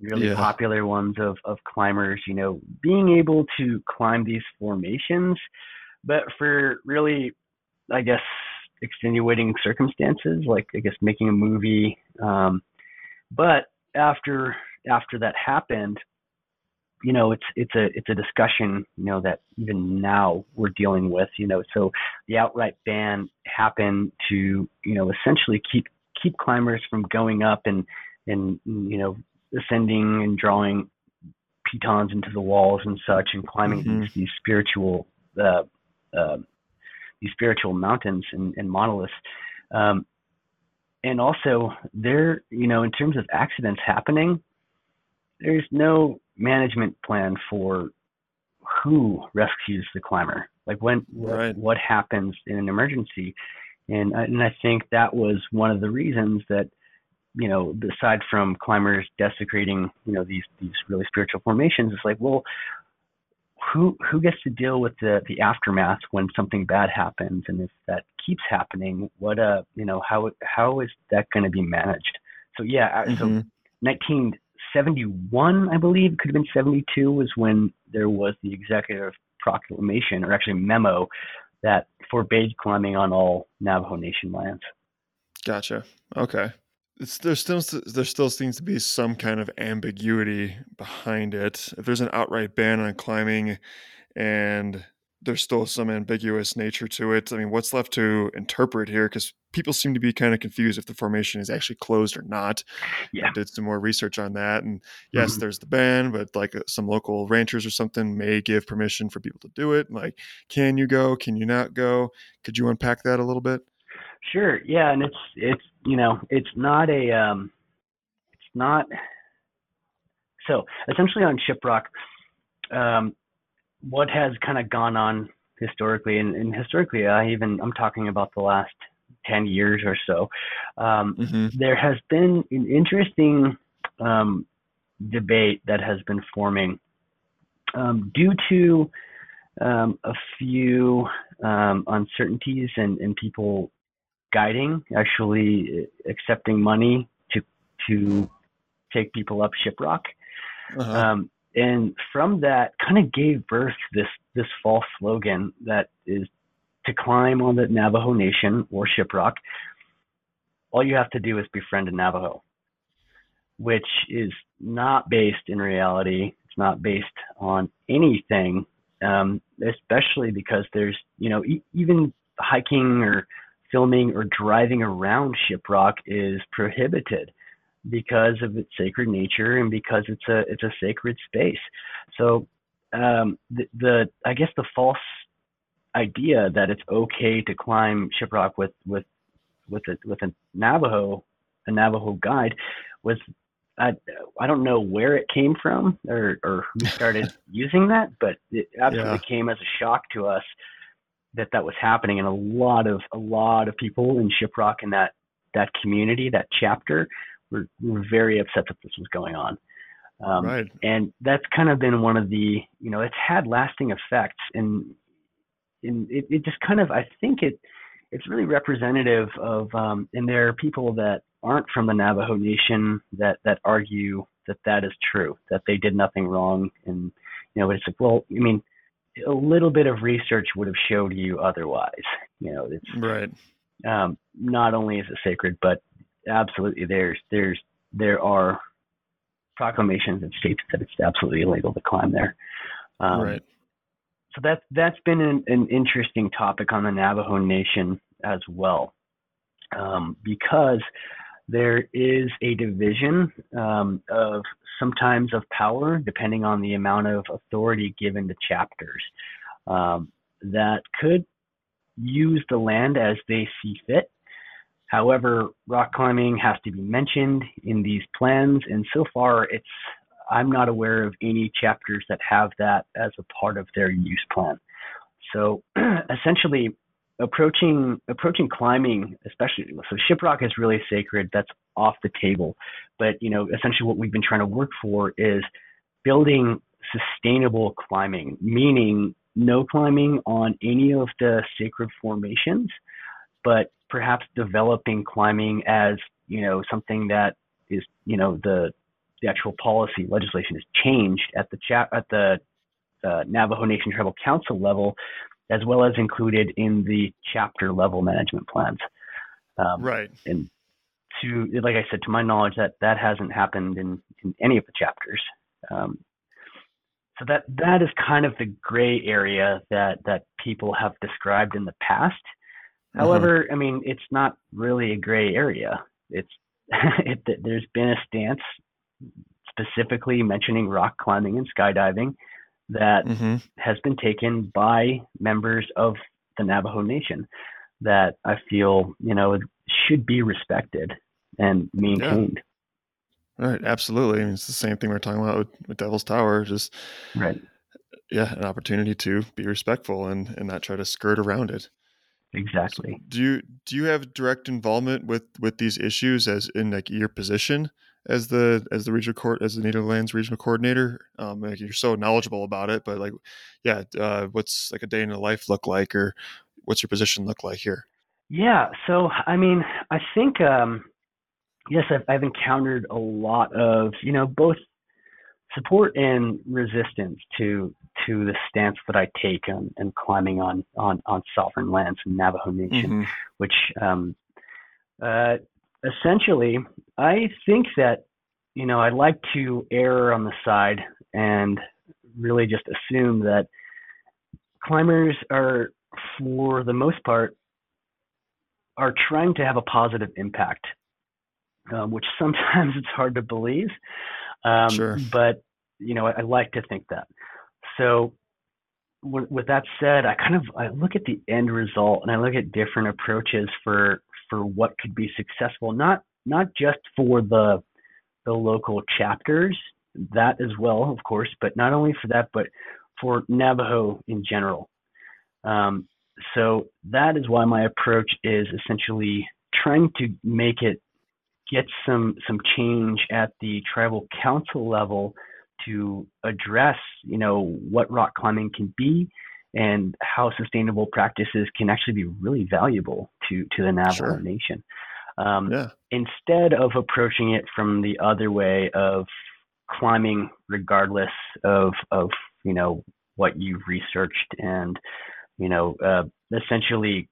really yeah. popular ones of of climbers, you know, being able to climb these formations, but for really, I guess extenuating circumstances, like I guess making a movie. Um, but after after that happened, you know, it's it's a it's a discussion, you know, that even now we're dealing with. You know, so the outright ban happened to you know essentially keep keep climbers from going up and and you know ascending and drawing pitons into the walls and such and climbing mm-hmm. these, these spiritual uh, uh, these spiritual mountains and, and monoliths. Um, and also, there, you know, in terms of accidents happening, there's no management plan for who rescues the climber. Like when, right. what, what happens in an emergency, and and I think that was one of the reasons that, you know, aside from climbers desecrating, you know, these these really spiritual formations, it's like, well, who who gets to deal with the the aftermath when something bad happens? And if that keeps happening what uh you know how how is that going to be managed? So yeah mm-hmm. so 1971 i believe could have been 72 was when there was the executive proclamation or actually memo that forbade climbing on all navajo nation lands. Gotcha. Okay it's, there still there still seems to be some kind of ambiguity behind it. If there's an outright ban on climbing, and there's still some ambiguous nature to it. I mean, what's left to interpret here? Because people seem to be kind of confused if the formation is actually closed or not. Yeah, I did some more research on that, and yes, mm-hmm. there's the ban, but like uh, some local ranchers or something may give permission for people to do it. Like, can you go? Can you not go? Could you unpack that a little bit? Sure. Yeah, and it's it's you know it's not a um, it's not so essentially on Shiprock, um, what has kind of gone on historically, and, and, historically, I even I'm talking about the last ten years or so. Um, mm-hmm. There has been an interesting um, debate that has been forming um, due to um, a few um, uncertainties and, and people guiding, actually accepting money to to take people up Shiprock. Uh-huh. Um, and from that, kind of gave birth this this false slogan that is to climb on the Navajo Nation or Shiprock. All you have to do is befriend a Navajo. which is not based in reality. It's not based on anything, um, especially because there's, you know, e- even hiking or filming or driving around Shiprock is prohibited because of its sacred nature and because it's a it's a sacred space. So um, the, the I guess the false idea that it's okay to climb Shiprock with with with a with a Navajo a Navajo guide was I I don't know where it came from or or who started using that, but it absolutely yeah. came as a shock to us that that was happening, and a lot of a lot of people in Shiprock and that that community, that chapter, were, were very upset that this was going on. Um, right. And that's kind of been one of the, you know, it's had lasting effects, and and it, it just kind of, I think it, it's really representative of, um, and there are people that aren't from the Navajo Nation that that argue that that is true, that they did nothing wrong, and you know, it's like, well, I mean, a little bit of research would have showed you otherwise. You know, it's right. Um, not only is it sacred, but absolutely there's there's there are proclamations that states that it's absolutely illegal to climb there. Um, right. So that's that's been an, an, interesting topic on the Navajo Nation as well, um, because there is a division um, of sometimes of power, depending on the amount of authority given to chapters, um, that could use the land as they see fit. However, rock climbing has to be mentioned in these plans, and so far, it's I'm not aware of any chapters that have that as a part of their use plan. So essentially, approaching approaching climbing, especially so shiprock is really sacred. That's off the table. But you know, essentially, what we've been trying to work for is building sustainable climbing, meaning no climbing on any of the sacred formations, but perhaps developing climbing as you know something that is you know the the actual policy legislation is changed at the chat at the uh, Navajo Nation Tribal Council level, as well as included in the chapter level management plans. Um, right. And to like I said, to my knowledge, that that hasn't happened in, in any of the chapters. Um, so that that is kind of the gray area that that people have described in the past. Mm-hmm. However, I mean, it's not really a gray area. It's it, there's been a stance specifically mentioning rock climbing and skydiving that mm-hmm. has been taken by members of the Navajo Nation that I feel you know should be respected and maintained. Yeah. Right, absolutely. I mean, it's the same thing we're talking about with, with Devil's Tower. Just right, yeah, an opportunity to be respectful and and not try to skirt around it. Exactly. So do you do you have direct involvement with with these issues as in like your position as the as the regional court as the Native Lands regional coordinator? Um, like you're so knowledgeable about it, but like, yeah, uh, what's like a day in the life look like, or what's your position look like here? Yeah. So I mean, I think um, yes, I've, I've encountered a lot of you know both support and resistance to to the stance that I take on and climbing on on on sovereign lands in Navajo Nation, mm-hmm. which um, uh, essentially I think that you know I like to err on the side and really just assume that climbers are for the most part are trying to have a positive impact, um, which sometimes it's hard to believe. Um, sure. But you know, I, I, like to think that. So, w- with that said, I kind of I look at the end result and I look at different approaches for for what could be successful. Not not just for the the local chapters, that as well, of course, but not only for that, but for Navajo in general. Um, so that is why my approach is essentially trying to make it get some some change at the tribal council level to address, you know, what rock climbing can be and how sustainable practices can actually be really valuable to to the Navajo sure. Nation. Um, yeah. Instead of approaching it from the other way of climbing regardless of of you know what you've researched and you know uh, essentially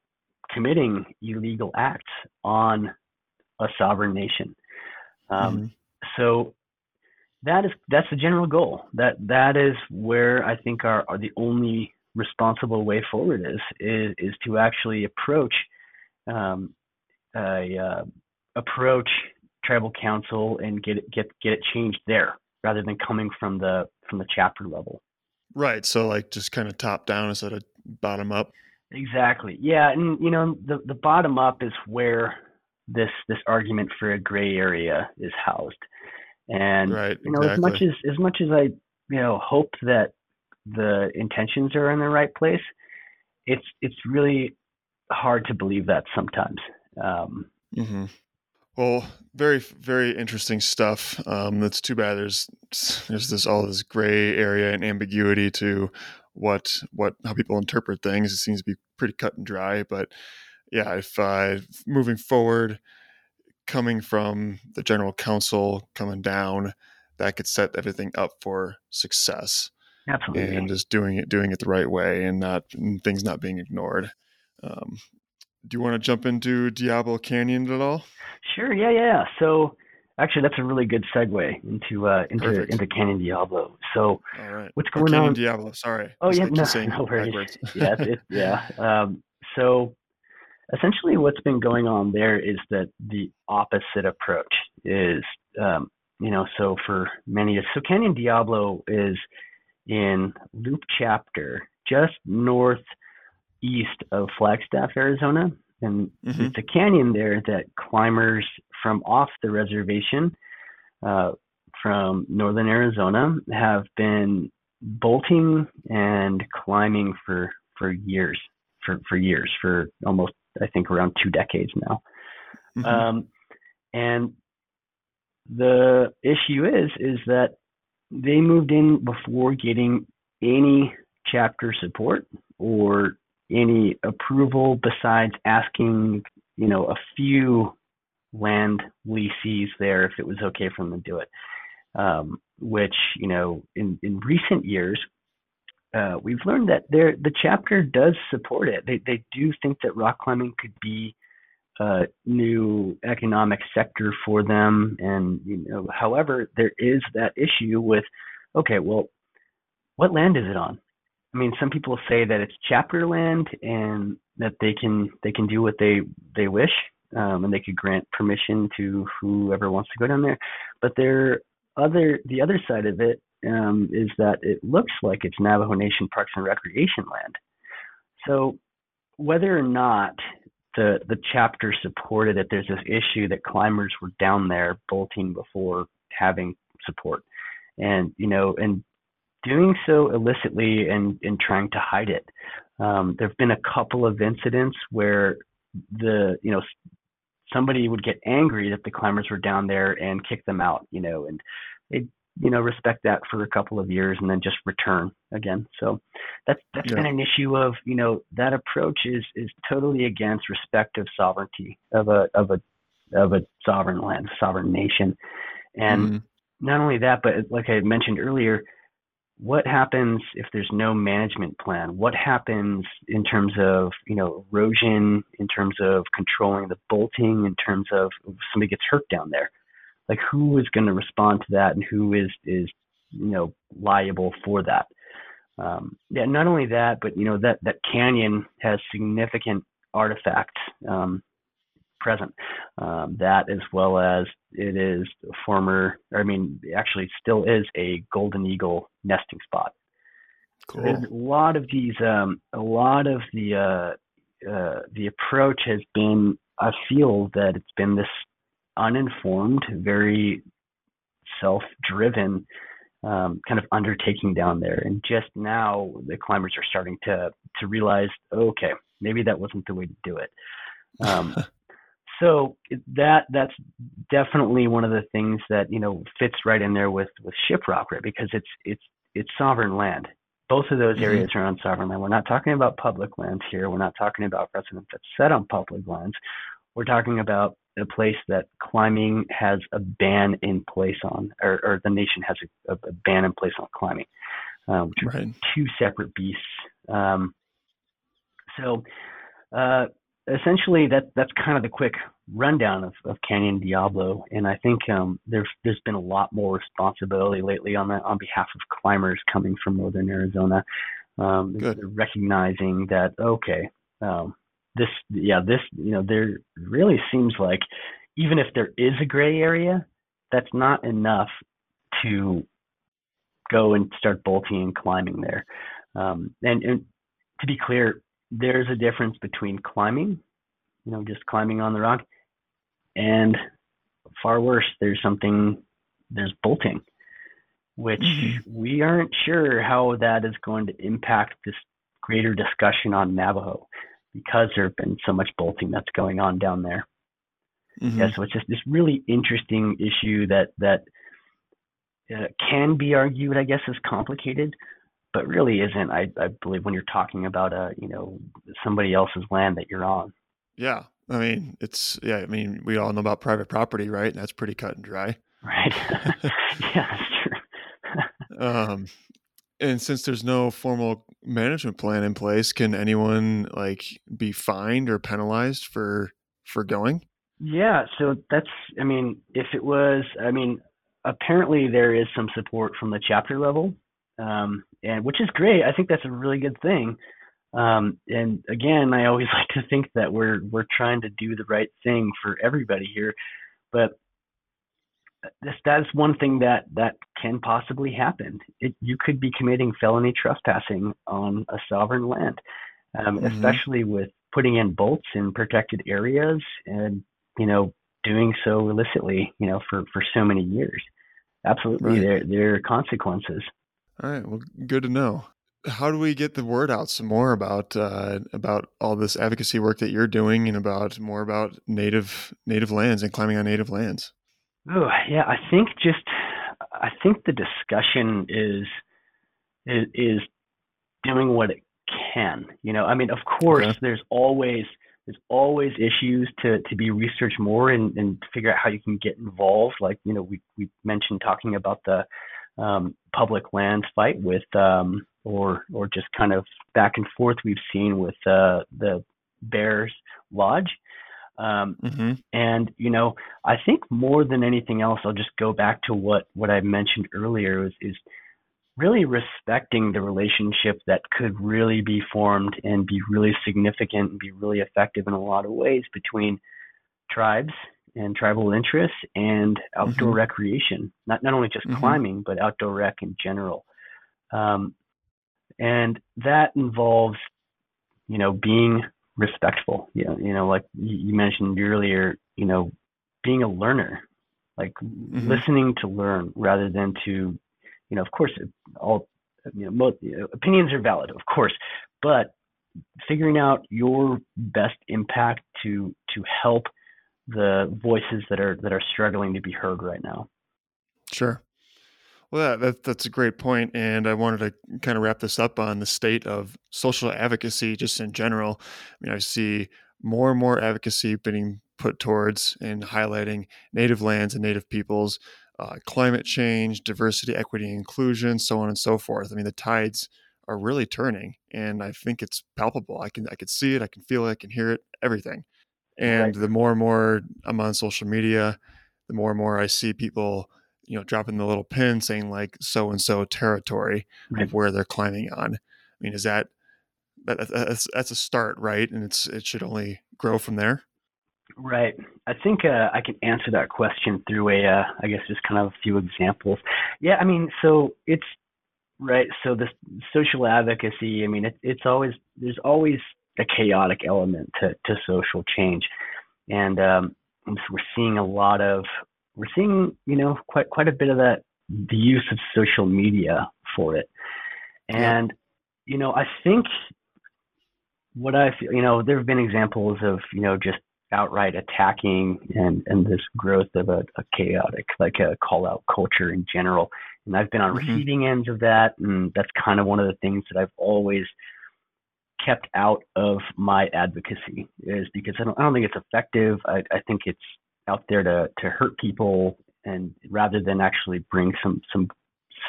committing illegal acts on a sovereign nation. Um, mm-hmm. so that is that's the general goal. That that is where I think are, our the only responsible way forward is is, is to actually approach um, a, uh, approach tribal council and get it, get get it changed there rather than coming from the from the chapter level. Right. So like just kind of top down instead of bottom up. Exactly. Yeah, and you know the the bottom up is where this this argument for a gray area is housed. And right, you know exactly. as much as as much as I you know hope that the intentions are in the right place, it's it's really hard to believe that sometimes. Um, mm-hmm. Well, very very interesting stuff. Um, too bad there's there's this all this gray area and ambiguity to what what how people interpret things. It seems to be pretty cut and dry. But yeah, if uh, moving forward, coming from the general council coming down, that could set everything up for success. Absolutely. And just doing it doing it the right way and not and things not being ignored. Um, do you want to jump into Diablo Canyon at all? Sure. Yeah. Yeah. So actually, that's a really good segue into uh, into Perfect. into Canyon Diablo. So all right. what's going on? Canyon on? Diablo. Sorry. Oh yeah. No, no worries. yeah. It, yeah. Um, so essentially, what's been going on there is that the opposite approach is, um, you know, so for many, so Canyon Diablo is in Leupp Chapter, just north east of Flagstaff, Arizona. And mm-hmm. it's a canyon there that climbers from off the reservation uh, from northern Arizona have been bolting and climbing for, for years, for, for years, for almost, I think, around two decades now. Mm-hmm. Um, and the issue is, is that they moved in before getting any chapter support or any approval besides asking, you know, a few land leases there if it was okay for them to do it. Um, which, you know, in, in recent years, uh, we've learned that the chapter does support it. They they do think that rock climbing could be a new economic sector for them, and you know, however, there is that issue with, okay, well, what land is it on? I mean, some people say that it's chapter land and that they can they can do what they they wish, um, and they could grant permission to whoever wants to go down there. But there other the other side of it um, is that it looks like it's Navajo Nation Parks and Recreation land. So whether or not the the chapter supported it, there's this issue that climbers were down there bolting before having support, and you know, and doing so illicitly and, and trying to hide it. Um, there have been a couple of incidents where the you know somebody would get angry that the climbers were down there and kick them out, you know, and they you know respect that for a couple of years and then just return again. So that's that's yeah. been an issue of you know that approach is is totally against respect of sovereignty of a of a of a sovereign land, sovereign nation, and mm-hmm. not only that, but like I mentioned earlier, what happens if there's no management plan? What happens in terms of you know erosion, in terms of controlling the bolting, in terms of somebody gets hurt down there? Like who is going to respond to that, and who is is you know liable for that? Um, yeah, not only that, but you know that that canyon has significant artifacts um, present. Um, that as well as it is a former, I mean, actually still is a golden eagle nesting spot. Cool. There's a lot of these, um, a lot of the uh, uh, the approach has been. I feel that it's been this uninformed, very self-driven um, kind of undertaking down there. And just now, the climbers are starting to to realize, okay, maybe that wasn't the way to do it. Um, so that that's definitely one of the things that you know fits right in there with with shiprock right because it's it's it's sovereign land both of those mm-hmm. areas are on sovereign land we're not talking about public lands here we're not talking about precedent that's set on public lands we're talking about a place that climbing has a ban in place on or, or the nation has a, a, ban in place on climbing uh, which are right. two separate beasts um, so uh, essentially that that's kind of the quick rundown of, of Canyon Diablo, and I think um, there's there's been a lot more responsibility lately on that on behalf of climbers coming from northern Arizona. Um, recognizing that okay, um, this yeah this you know there really seems like even if there is a gray area, that's not enough to go and start bolting and climbing there. Um, and, and to be clear, there's a difference between climbing, you know, just climbing on the rock, and far worse, there's something, there's bolting, which mm-hmm. we aren't sure how that is going to impact this greater discussion on Navajo because there have been so much bolting that's going on down there. Mm-hmm. Yeah, so it's just this really interesting issue that that uh, can be argued, I guess, is complicated, but really isn't. I, I believe when you're talking about a you know somebody else's land that you're on. Yeah, I mean it's yeah. I mean we all know about private property, right? And that's pretty cut and dry. Right. yeah, that's true. um, and since there's no formal management plan in place, can anyone like be fined or penalized for for going? Yeah, so that's I mean, if it was I mean, apparently there is some support from the chapter level. Um, and which is great. I think that's a really good thing. Um, and again, I always like to think that we're we're trying to do the right thing for everybody here, but that's one thing that that can possibly happen. It, you could be committing felony trespassing on a sovereign land, um, mm-hmm. especially with putting in bolts in protected areas and you know doing so illicitly, you know, for for so many years. Absolutely, right. there there are consequences. All right, well, good to know. How do we get the word out some more about uh, about all this advocacy work that you're doing, and about more about native native lands and climbing on native lands? Oh yeah, I think just I think the discussion is is, is doing what it can. You know, I mean, of course, okay. there's always there's always issues to to be researched more and and figure out how you can get involved. Like you know, we we mentioned talking about the um, public lands fight with um, or or just kind of back and forth we've seen with uh, the Bears Lodge. Um, mm-hmm. And you know, I think more than anything else, I'll just go back to what what I mentioned earlier is, is really respecting the relationship that could really be formed and be really significant and be really effective in a lot of ways between tribes and tribal interests and outdoor mm-hmm. recreation. Not not only just mm-hmm. climbing, but outdoor rec in general. Um, and that involves, you know, being respectful. You know, you know, like you mentioned earlier, you know, being a learner, like mm-hmm. listening to learn rather than to, you know, of course, all you know, most, you know, opinions are valid, of course, but figuring out your best impact to to help the voices that are that are struggling to be heard right now. Sure. Well, that, that's a great point, and I wanted to kind of wrap this up on the state of social advocacy, just in general. I mean, I see more and more advocacy being put towards and highlighting native lands and native peoples, uh, climate change, diversity, equity, inclusion, so on and so forth. I mean, the tides are really turning, and I think it's palpable. I can I can see it, I can feel it, I can hear it, everything. And right. the more and more I'm on social media, the more and more I see people you know dropping the little pin saying like so and so territory right. of where they're climbing on. I mean is that, that that's, that's a start right? And it's it should only grow from there? Right. I think uh, i can answer that question through a uh, I guess just kind of a few examples. Yeah i mean so it's right so this social advocacy i mean it, it's always there's always a chaotic element to, to social change. And um, we're seeing a lot of we're seeing, you know, quite quite a bit of that the use of social media for it. And, you know, I think what I feel, you know, there have been examples of, you know, just outright attacking and, and this growth of a, a chaotic, like a call out culture in general. And I've been on mm-hmm. receiving ends of that. And that's kind of one of the things that I've always kept out of my advocacy is because I don't, I don't think it's effective. I, I think it's out there to to hurt people and rather than actually bring some some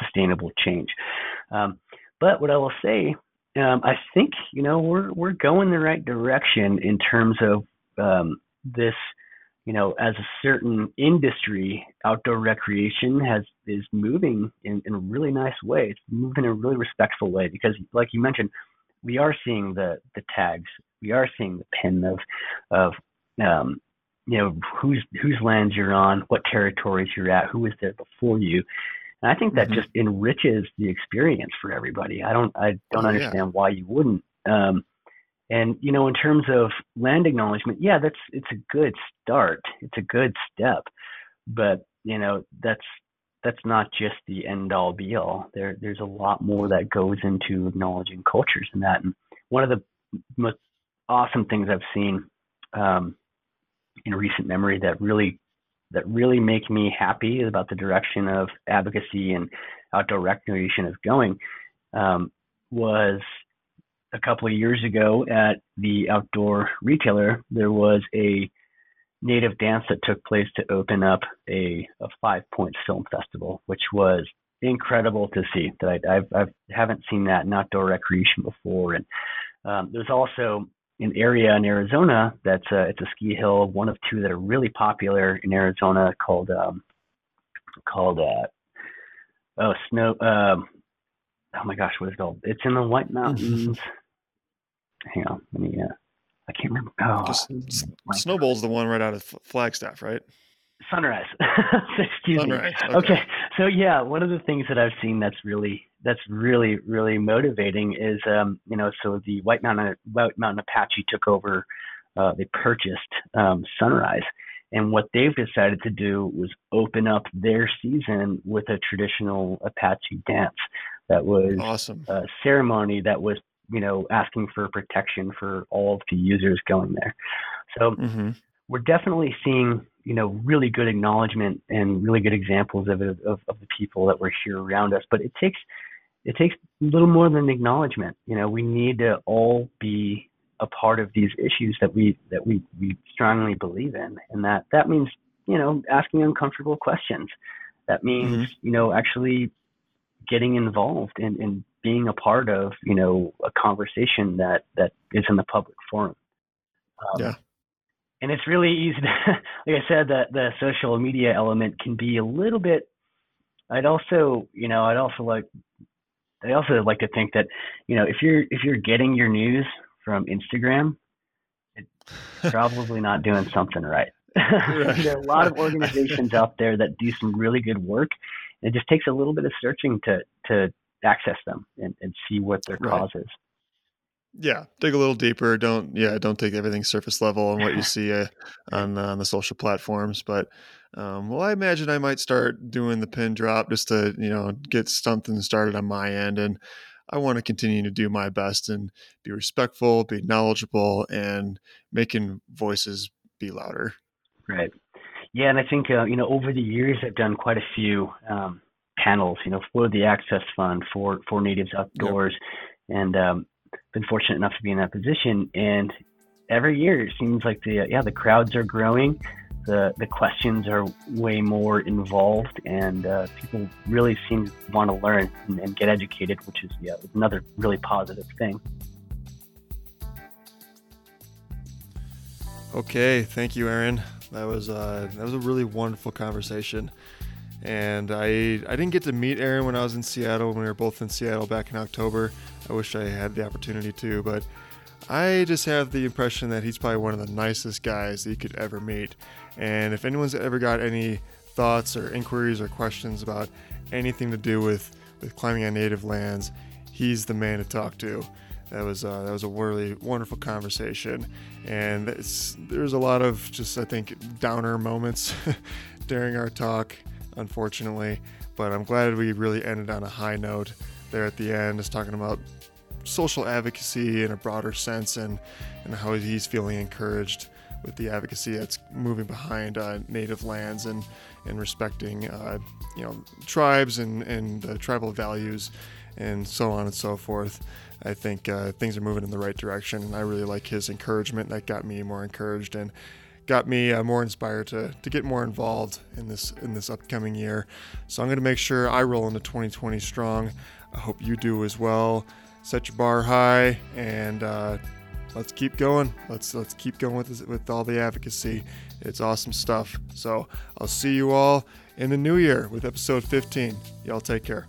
sustainable change. Um, but what I will say, um, I think you know we're we're going the right direction in terms of um, this you know, as a certain industry, outdoor recreation has is moving in, in a really nice way. It's moving in a really respectful way because, like you mentioned, we are seeing the the tags, we are seeing the pin of of um, you know whose whose lands you're on, what territories you're at, who was there before you. And I think that mm-hmm. just enriches the experience for everybody. I don't I don't oh, understand yeah. why you wouldn't. Um, and you know, in terms of land acknowledgement, yeah, that's it's a good start. It's a good step, but you know, that's that's not just the end all be all. There there's a lot more that goes into acknowledging cultures and that. And one of the most awesome things I've seen um, in recent memory that really that really make me happy about the direction of advocacy and outdoor recreation is going um, was a couple of years ago at the outdoor retailer, there was a native dance that took place to open up a, a five point film festival, which was incredible to see. That I, I've, I've haven't seen that in outdoor recreation before. And um, there's also an area in Arizona that's a, it's a ski hill, one of two that are really popular in Arizona called um, called uh, oh snow. Um, oh my gosh, what is it called? It's in the White Mountains. Hang on, let me. Uh, I can't remember. Oh, Just, Snowbowl's the one right out of Flagstaff, right? Sunrise. Excuse Sunrise. me. Okay. okay. So yeah, one of the things that I've seen that's really that's really really motivating is um, you know so the White Mountain White Mountain Apache took over. Uh, they purchased um, Sunrise, and what they've decided to do was open up their season with a traditional Apache dance that was awesome. a ceremony that was you know asking for protection for all of the users going there. So mm-hmm. we're definitely seeing you know really good acknowledgement and really good examples of, of of the people that were here around us. But it takes it takes a little more than acknowledgement. You know, we need to all be a part of these issues that we that we we strongly believe in, and that that means you know asking uncomfortable questions. That means mm-hmm. you know actually getting involved and, and being a part of you know a conversation that that is in the public forum. Um, yeah. And it's really easy. To, like I said, the the social media element can be a little bit. I'd also, you know, I'd also like, I also like to think that, you know, if you're if you're getting your news from Instagram, it's probably not doing something right. there are a lot of organizations out there that do some really good work. And It just takes a little bit of searching to to access them and, and see what their right. cause is. Yeah, dig a little deeper. Don't yeah, don't take everything surface level on what you see uh, on uh, on the social platforms. But um, well, I imagine I might start doing the pin drop just to you know get something started on my end, and I want to continue to do my best and be respectful, be knowledgeable, and making voices be louder. Right. Yeah, and I think uh, you know over the years I've done quite a few um, panels, you know, for the Access Fund for for Natives Outdoors, yep. and um, been fortunate enough to be in that position. And every year it seems like the yeah the crowds are growing, the the questions are way more involved, and uh, people really seem to want to learn and, and get educated, which is yeah another really positive thing. Okay, thank you, Aaron. That was uh, that was a really wonderful conversation. And I I didn't get to meet Aaron when I was in Seattle when we were both in Seattle back in October. I wish I had the opportunity to, but I just have the impression that he's probably one of the nicest guys that you could ever meet. And if anyone's ever got any thoughts or inquiries or questions about anything to do with, with climbing on native lands, he's the man to talk to. That was uh, that was a really wonderful conversation, and there's a lot of just I think downer moments during our talk unfortunately. But I'm glad we really ended on a high note there at the end, just talking about social advocacy in a broader sense and, and how he's feeling encouraged with the advocacy that's moving behind uh, native lands and, and respecting uh, you know tribes and, and uh, tribal values and so on and so forth. I think uh, things are moving in the right direction, and I really like his encouragement. That got me more encouraged, and got me uh, more inspired to, to get more involved in this in this upcoming year. So I'm going to make sure I roll into 2020 strong. I hope you do as well. Set your bar high and uh, let's keep going. Let's let's keep going with this, with all the advocacy. It's awesome stuff. So I'll see you all in the new year with episode 15. Y'all take care.